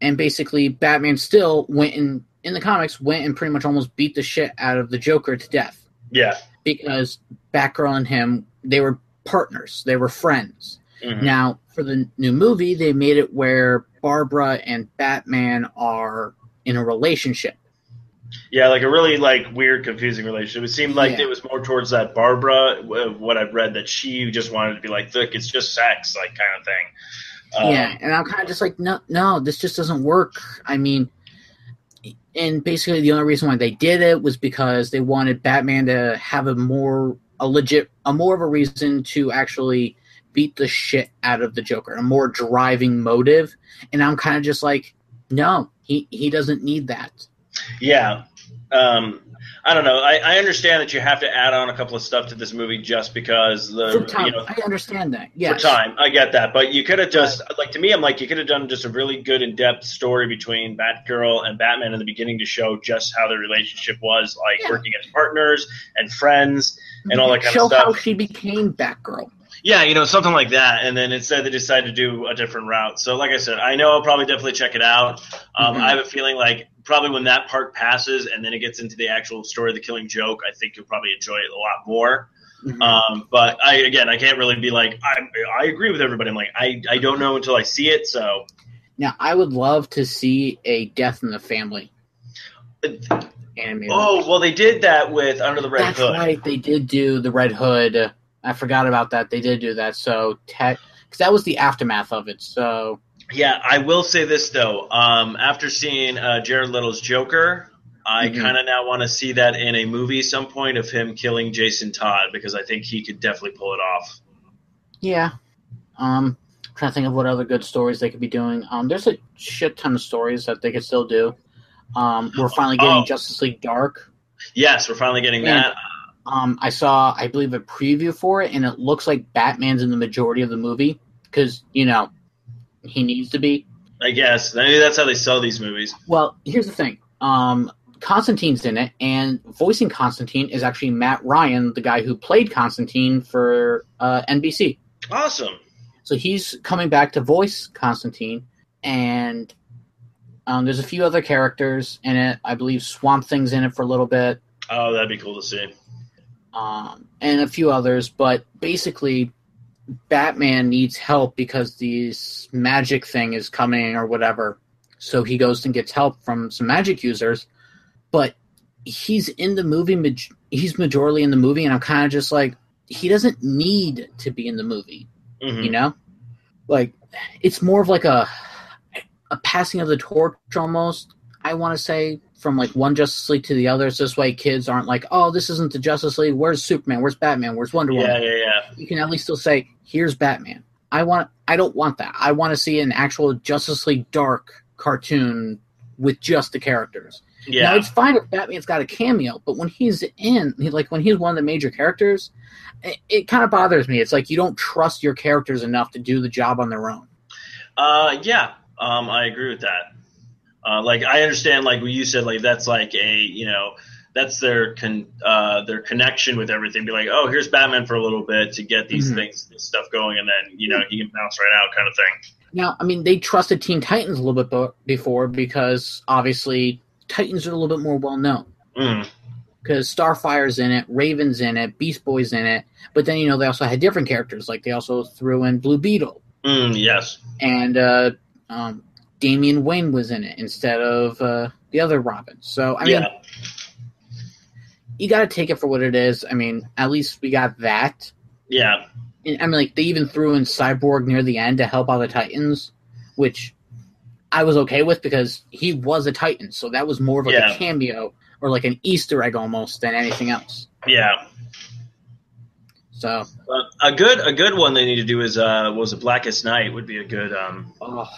and basically, Batman still went and in the comics went and pretty much almost beat the shit out of the Joker to death yeah. because Batgirl and him they were partners, they were friends. Mhm. Now, for the new movie, they made it where Barbara and Batman are in a relationship. Yeah, like a really like weird, confusing relationship. It seemed like Yeah. it was more towards that Barbara. What I've read that she just wanted to be like, look, it's just sex, like kind of thing. Um, yeah, and I'm kind of just like, no, no, this just doesn't work. I mean, and basically the only reason why they did it was because they wanted Batman to have a more a legit, a more of a reason to actually beat the shit out of the Joker, a more driving motive. And I'm kind of just like, no, he he doesn't need that. Yeah. Um, I don't know. I, I understand that you have to add on a couple of stuff to this movie just because the For time, you know I understand that. Yes. for time. I get that, but you could have just like to me, I'm like you could have done just a really good in depth story between Batgirl and Batman in the beginning to show just how their relationship was, like Yeah. working as partners and friends and all that kind Show of stuff. Show how she became Batgirl. Yeah, you know, something like that. And then instead they decided to do a different route. So, like I said, I know I'll probably definitely check it out. Um, Mhm. I have a feeling like probably when that part passes and then it gets into the actual story of the killing joke, I think you'll probably enjoy it a lot more. Mhm. Um, but I, again, I can't really be like, I, I agree with everybody. I'm like, I, I don't know until I see it. So, Now, I would love to see a Death in the Family animated. oh, well, they did that with Under the Red That's Hood. right. They did do the Red Hood. I forgot about that. They did do that. So, tech, because that was the aftermath of it. So, Yeah, I will say this though. Um, after seeing uh, Jared Leto's Joker, I Mhm. kind of now want to see that in a movie some point of him killing Jason Todd because I think he could definitely pull it off. yeah. Um, trying to think of what other good stories they could be doing. Um, there's a shit ton of stories that they could still do. Um, we're finally getting Oh. Justice League Dark. Yes, we're finally getting Yeah. that. Um, I saw, I believe, a preview for it, and it looks like Batman's in the majority of the movie because you know he needs to be. I guess maybe that's how they sell these movies. Well, here's the thing. Um, Constantine's in it, and voicing Constantine is actually Matt Ryan, the guy who played Constantine for uh, NBC. Awesome. So he's coming back to voice Constantine, and um, there's a few other characters in it. I believe Swamp Thing's in it for a little bit, Oh, that'd be cool to see. Um, and a few others. But basically, Batman needs help because this magic thing is coming or whatever. So he goes and gets help from some magic users, but he's in the movie. He's majorly in the movie, and I'm kind of just like, he doesn't need to be in the movie. Mhm. You know, like it's more of like a a passing of the torch almost. I want to say from like one Justice League to the others. This way, kids aren't like, "Oh, this isn't the Justice League. Where's Superman? Where's Batman? Where's Wonder Woman?" yeah, yeah. Yeah. You can at least still say, "Here's Batman." I want. I don't want that. I want to see an actual Justice League Dark cartoon with just the characters. Now Yeah. it's fine if Batman's got a cameo, but when he's in, he- like when he's one of the major characters, it, it kind of bothers me. It's like you don't trust your characters enough to do the job on their own. Uh, yeah, um, I agree with that. Uh, like I understand, like what you said, like that's like a you know that's their con uh, their connection with everything. Be like, oh, here's Batman for a little bit to get these Mhm. things, this stuff going, and then you know he can bounce right out, kind of thing. Now, I mean, they trusted Teen Titans a little bit before because obviously Titans are a little bit more well known. Mm. Because Starfire's in it, Raven's in it, Beast Boy's in it, but then you know they also had different characters. Like they also threw in Blue Beetle Mm, yes. and uh, um, Damian Wayne was in it instead of uh, the other Robin. So I mean, yeah, you got to take it for what it is. I mean, at least we got that. yeah, And, I mean, like they even threw in Cyborg near the end to help out the Titans, which I was okay with because he was a Titan, so that was more of like Yeah. a cameo or like an Easter egg almost than anything else. yeah. So, But a good a good one they need to do is uh was a Blackest Night would be a good um oh,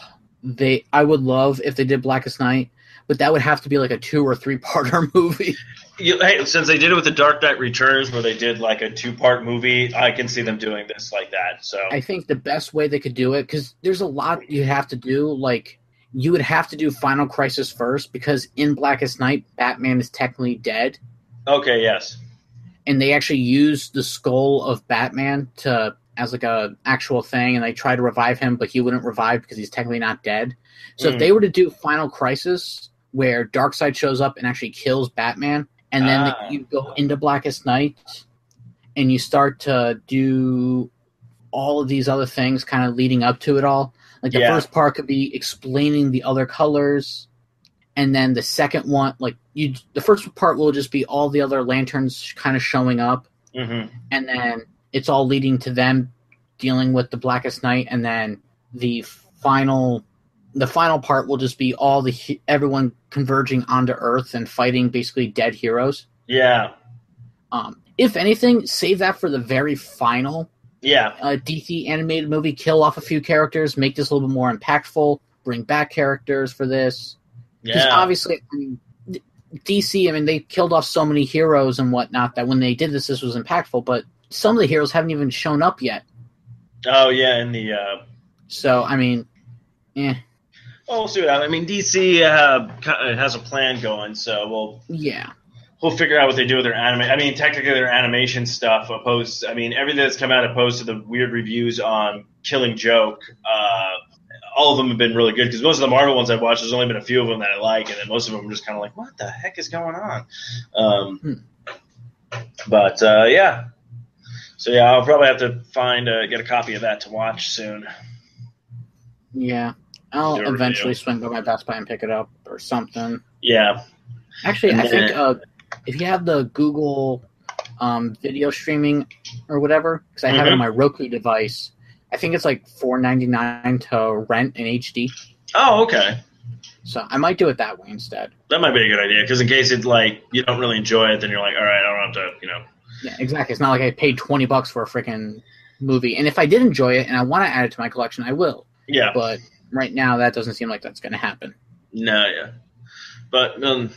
they I would love if they did Blackest Night, but that would have to be like a two or three parter movie. you, hey since they did it with the Dark Knight Returns where they did like a two part movie I can see them doing this like that so I think the best way they could do it because there's a lot you have to do. Like you would have to do Final Crisis first because in Blackest Night, Batman is technically dead, okay yes and they actually use the skull of Batman to as like a actual thing, and they try to revive him, but he wouldn't revive because he's technically not dead. So if Mm. they were to do Final Crisis where Darkseid shows up and actually kills Batman, and then Ah. you go into Blackest Night, and you start to do all of these other things, kind of leading up to it all. Like the Yeah. first part could be explaining the other colors, and then the second one, like you, the first part will just be all the other lanterns kind of showing up, hmm and then it's all leading to them dealing with the Blackest Night, and then the final, the final part will just be all the everyone converging onto Earth and fighting basically dead heroes. yeah Um, if anything, save that for the very final yeah uh, DC animated movie. Kill off a few characters, make this a little bit more impactful. Bring back characters for this because yeah obviously, I mean, DC. I mean, they killed off so many heroes and whatnot that when they did this, this was impactful. But some of the heroes haven't even shown up yet. oh yeah in the uh So I mean, yeah. well we'll see what happens. I mean DC uh, has a plan going so we'll yeah, we'll figure out what they do with their anime. I mean, technically their animation stuff opposed. I mean, everything that's come out opposed to the weird reviews on Killing Joke. Uh, all of them have been really good because most of the Marvel ones I've watched, there's only been a few of them that I like, and then most of them are just kind of like, what the heck is going on? Um, But uh, yeah, so yeah, I'll probably have to find uh, get a copy of that to watch soon. yeah. I'll eventually review. swing by my Best Buy and pick it up or something. Yeah, Actually, And I think uh, if you have the Google um, video streaming or whatever, because I have it on Mhm. my Roku device, I think it's like four ninety nine to rent in HD. Oh, okay. So I might do it that way instead. That might be a good idea because in case it like you don't really enjoy it, then you're like, all right, I don't have to, you know. Yeah, exactly. It's not like I paid twenty bucks for a freaking movie. And if I did enjoy it and I want to add it to my collection, I will. Yeah. But right now, that doesn't seem like that's going to happen. No, yeah. But um,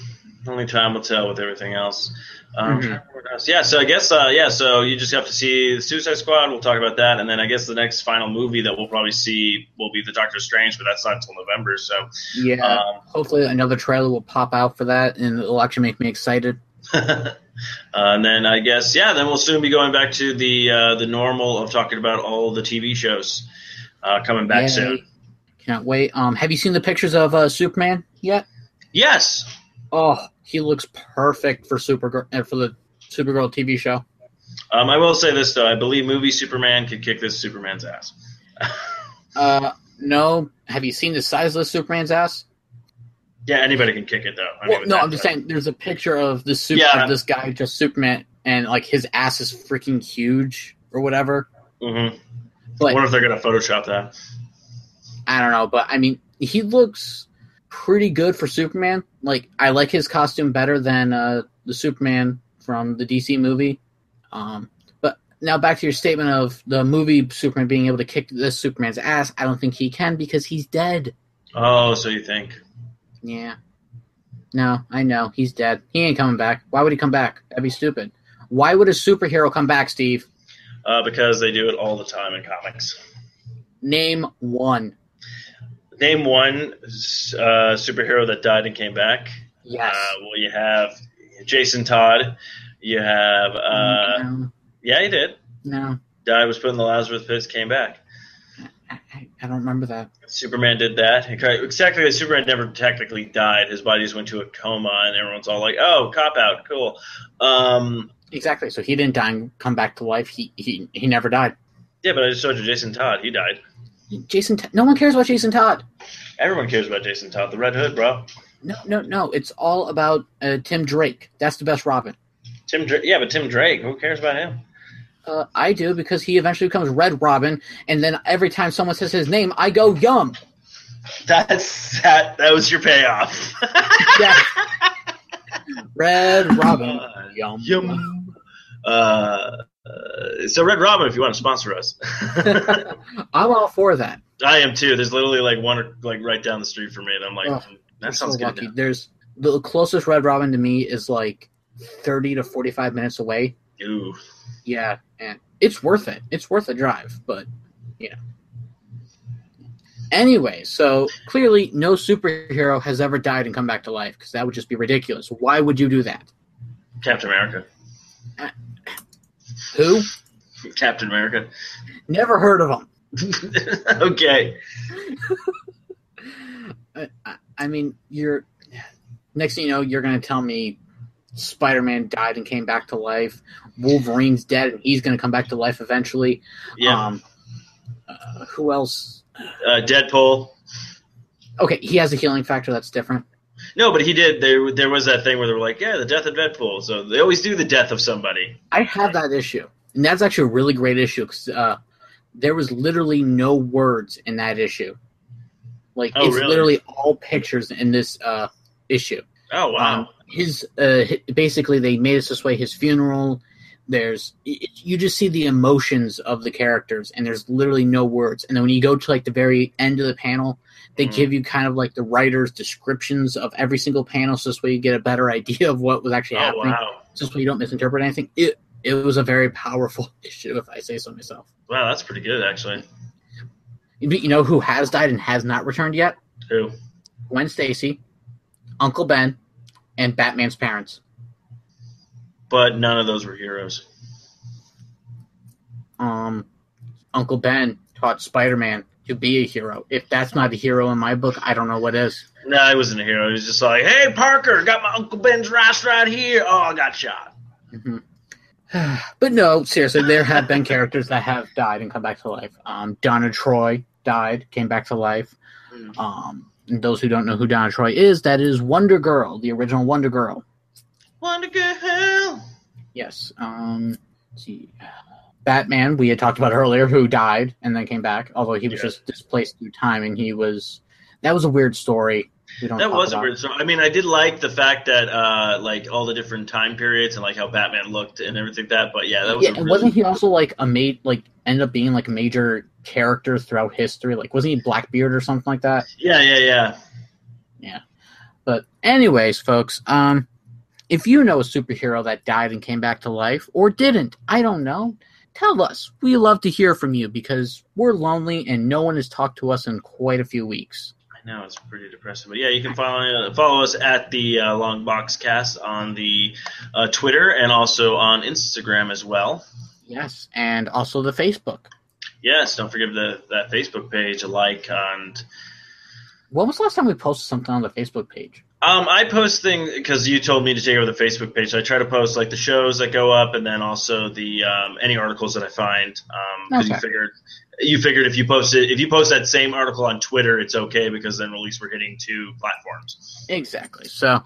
only time will tell with everything else. Um, Mhm. trying to remember what else. Yeah, so I guess, uh, yeah, so you just have to see the Suicide Squad. We'll talk about that. And then I guess the next final movie that we'll probably see will be The Doctor Strange, but that's not until November. So, Yeah. um, Hopefully, another trailer will pop out for that, and it'll actually make me excited. uh, and then I guess, yeah, then we'll soon be going back to the uh, the normal of talking about all the TV shows uh, coming back Yay. soon. Can't wait. Um, have you seen the pictures of uh, Superman yet? Yes. Oh, he looks perfect for Supergirl uh, for the Supergirl TV show. Um, I will say this, though. I believe movie Superman could kick this Superman's ass. Uh, no. Have you seen the size of the Superman's ass? Yeah, anybody can kick it, though. I Well, with no, that, I'm just but- saying. There's a picture of the super Yeah. of this guy, just Superman, and like his ass is freaking huge or whatever. Mhm. But I wonder if they're to Photoshop that. I don't know, but I mean, he looks pretty good for Superman. Like, I like his costume better than uh, the Superman from the DC movie. Um, but now back to your statement of the movie Superman being able to kick this Superman's ass. I don't think he can because he's dead. Oh, so you think? Yeah. No, I know he's dead. He ain't coming back. Why would he come back? That'd be stupid. Why would a superhero come back, Steve? Uh, because they do it all the time in comics. Name one. Name one uh, superhero that died and came back. Yes. Uh, well, you have Jason Todd. You have, uh, no, yeah, he did. no, Died, was put in the Lazarus pit, came back. I, I, don't remember that. Superman did that. Exactly. Superman never technically died. His body just went to a coma, and everyone's all like, "Oh, cop out, cool." Um, Exactly. So he didn't die and come back to life. He he he never died. yeah, but I just showed you Jason Todd. He died. Jason. No one cares about Jason Todd. Everyone cares about Jason Todd, the Red Hood, bro. No, no, no. It's all about uh, Tim Drake. That's the best Robin. Tim, Drake, yeah, but Tim Drake, who cares about him? Uh, I do because he eventually becomes Red Robin, and then every time someone says his name, I go yum. That's that. That was your payoff. Yeah. Red Robin. Uh, yum. Yum. Uh, so Red Robin, if you want to sponsor us, I'm all for that. I am too. There's literally like one like right down the street from me, and I'm like, Oh, that sounds so good. There's the closest Red Robin to me is like 30 to 45 minutes away. Ooh, Yeah, and it's worth it. It's worth a drive, but you know. Anyway, so clearly no superhero has ever died and come back to life because that would just be ridiculous. Why would you do that? Captain America. Uh, who? Captain America. Never heard of him. okay. I, I- I mean, you're next thing you know, you're going to tell me Spider-Man died and came back to life. Wolverine's dead and he's going to come back to life eventually. Yeah. Um, uh, who else? uh, Deadpool. Okay, he has a healing factor that's different. No, but he did. There, there was that thing where they were like, "Yeah, the death of Deadpool." So they always do the death of somebody. I have that issue, and that's actually a really great issue because uh, there was literally no words in that issue. Like Oh, it's really? literally all pictures in this uh, issue. Oh wow. Um, his uh, basically they made us this way. His funeral. There's it, you just see the emotions of the characters, and there's literally no words. And then when you go to like the very end of the panel, they Mhm. give you kind of like the writer's descriptions of every single panel, so this way you get a better idea of what was actually oh happening. wow. So this way you don't misinterpret anything. It it was a very powerful issue, if I say so myself. Wow, that's pretty good actually. You you know who has died and has not returned yet? Who? Gwen Stacy, Uncle Ben, and Batman's parents. But none of those were heroes. Um, Uncle Ben taught Spider-Man to be a hero. If that's not a hero in my book, I don't know what is. No, he wasn't a hero. He was just like, "Hey, Parker, got my Uncle Ben's rice right here." Oh, I got shot. Mhm. but no, seriously, there have been characters that have died and come back to life. Um, Donna Troy died, came back to life. Mm. Um, those who don't know who Donna Troy is, that is Wonder Girl, the original Wonder Girl. Wonder Girl. Yes. Um, let's see. Batman, we had talked about earlier, who died and then came back, although he was Yeah. just displaced through time, and he was. That was a weird story. We don't That talk was a weird story. I mean, I did like the fact that, uh, like all the different time periods and like how Batman looked and everything like that. But yeah, that was. Yeah, a really- wasn't he also like a made like end up being like a major character throughout history? Like, wasn't he Blackbeard or something like that? Yeah, yeah, yeah, yeah. But anyways, folks, um, if you know a superhero that died and came back to life or didn't, I don't know. Tell us. We love to hear from you because we're lonely and no one has talked to us in quite a few weeks. I know it's pretty depressing, but yeah, you can follow follow us at the uh, Long Box Cast on the uh, Twitter and also on Instagram as well. Yes, and also the Facebook. Yes, don't forget the that Facebook page a like and When was the last time we posted something on the Facebook page? Um, I post things because you told me to take over the Facebook page. So I try to post like the shows that go up, and then also the um, any articles that I find. Um, 'cause you Okay. figured you figured if you post it, if you post that same article on Twitter, it's okay because then at least we're hitting two platforms. Exactly. So,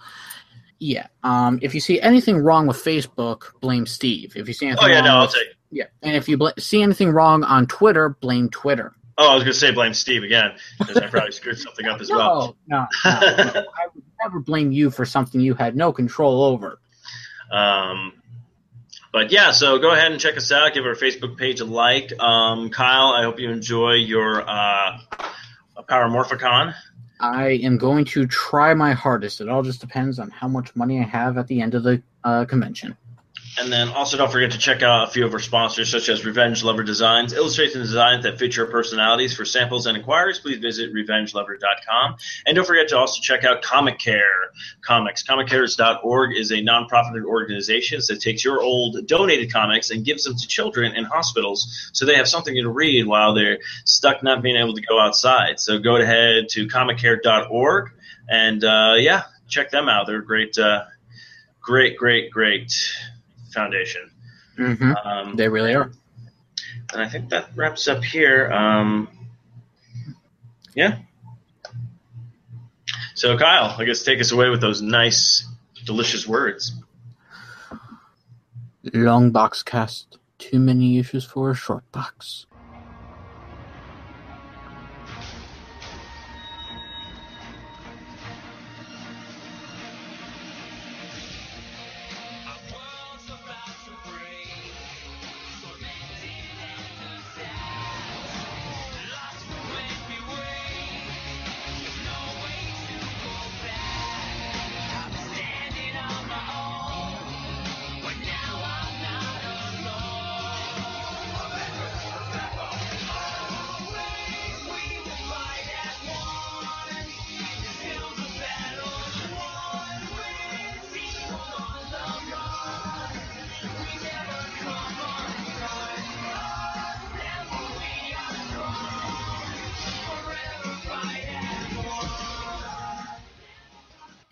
yeah. Um, if you see anything wrong with Facebook, blame Steve. If you see anything Oh yeah, wrong no, I'll with, take. Yeah, and if you bl- see anything wrong on Twitter, blame Twitter. Oh, I was gonna say blame Steve again because I probably screwed something up as no, well. no, no, no. I would never blame you for something you had no control over. Um, but yeah, so go ahead and check us out. Give our Facebook page a like. Um, Kyle, I hope you enjoy your uh, Power Morphicon. I am going to try my hardest. It all just depends on how much money I have at the end of the uh, convention. And then also don't forget to check out a few of our sponsors, such as Revenge Lover Designs, illustration designs that your personalities. For samples and inquiries, please visit revengelover.com. And don't forget to also check out Comic Care Comics. ComicCares.org is a nonprofit organization that takes your old donated comics and gives them to children in hospitals so they have something to read while they're stuck not being able to go outside. So go ahead to ComicCare.org and uh, yeah, check them out. They're great, uh, great, great, great foundation. Mm-hmm. Um, They really are. and I think that wraps up here. Um, Yeah. So, Kyle, I guess take us away with those nice, delicious words. Long box cast. Too many issues for a short box.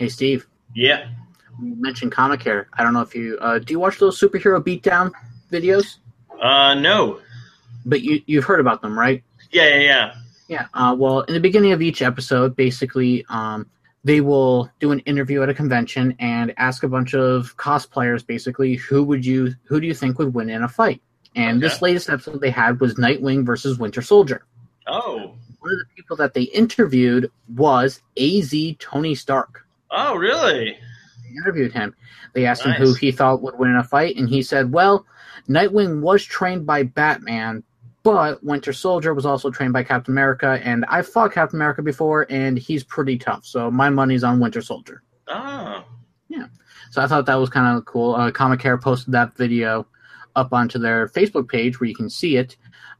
Hey, Steve. Yeah. You mentioned Comic Care. I don't know if you uh, do. You watch those superhero beatdown videos? Uh, no. But you you've heard about them, right? Yeah, yeah, yeah. Yeah. Uh, well, in the beginning of each episode, basically, um, they will do an interview at a convention and ask a bunch of cosplayers, basically, who would you who do you think would win in a fight? And Okay. this latest episode they had was Nightwing versus Winter Soldier. Oh. One of the people that they interviewed was AZ Tony Stark. Oh, really? They interviewed him. They asked him who he thought would win in a fight, and he said, "Well, Nightwing was trained by Batman, but Winter Soldier was also trained by Captain America, and I fought Captain America before, and he's pretty tough. So my money's on Winter Soldier." Oh. Yeah. So I thought that was kind of cool. Uh, Comic Care posted that video up onto their Facebook page where you can see it.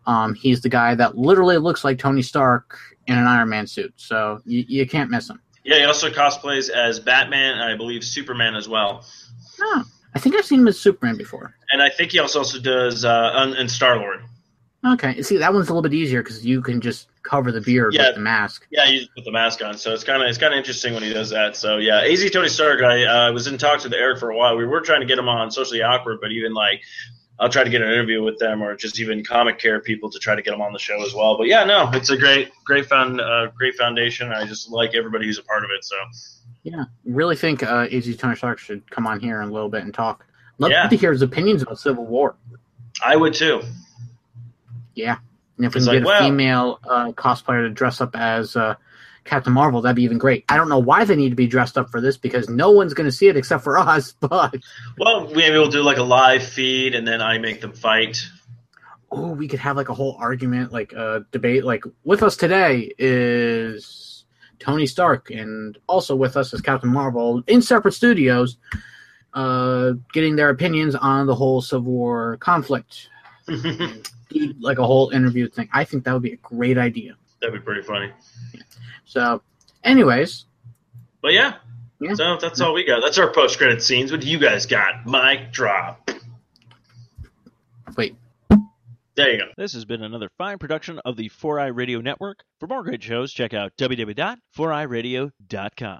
Um, he's the guy that literally looks like Tony Stark in an Iron Man suit, so you, you can't miss him. Yeah, he also cosplays as Batman and I believe Superman as well. Oh, I think I've seen him as Superman before. And I think he also, also does uh, and, and Star Lord. Okay, see that one's a little bit easier because you can just cover the beard Yeah. with the mask. Yeah, he just put the mask on, so it's kind of it's kind of interesting when he does that. So yeah, Az Tony Stark. I uh, was in talks with Eric for a while. We were trying to get him on socially awkward, but even like I'll try to get an interview with them or just even comic care people to try to get them on the show as well. But yeah, no, it's a great great found uh, great foundation. I just like everybody who's a part of it. So Yeah, really think uh, AZ Tony Stark should come on here in a little bit and talk. Love Yeah. to hear his opinions about Civil War. I would too. Yeah, and if we can like, get a well- female uh, cosplayer to dress up as uh, Captain Marvel, that'd be even great. I don't know why they need to be dressed up for this because no one's going to see it except for us. But Well, maybe we'll do like a live feed and then I make them fight. oh, we could have like a whole argument, like a debate. Like with us today is Tony Stark, and also with us is Captain Marvel in separate studios, uh, getting their opinions on the whole Civil War conflict. Like a whole interview thing. I think that would be a great idea. Be pretty funny. So, anyways, But yeah. Yeah. So that's all we got. That's our post credit scenes. What do you guys got? Mic drop. wait. There you go. This has been another fine production of the 4i Radio Network. For more great shows, check out www.4iradio.com.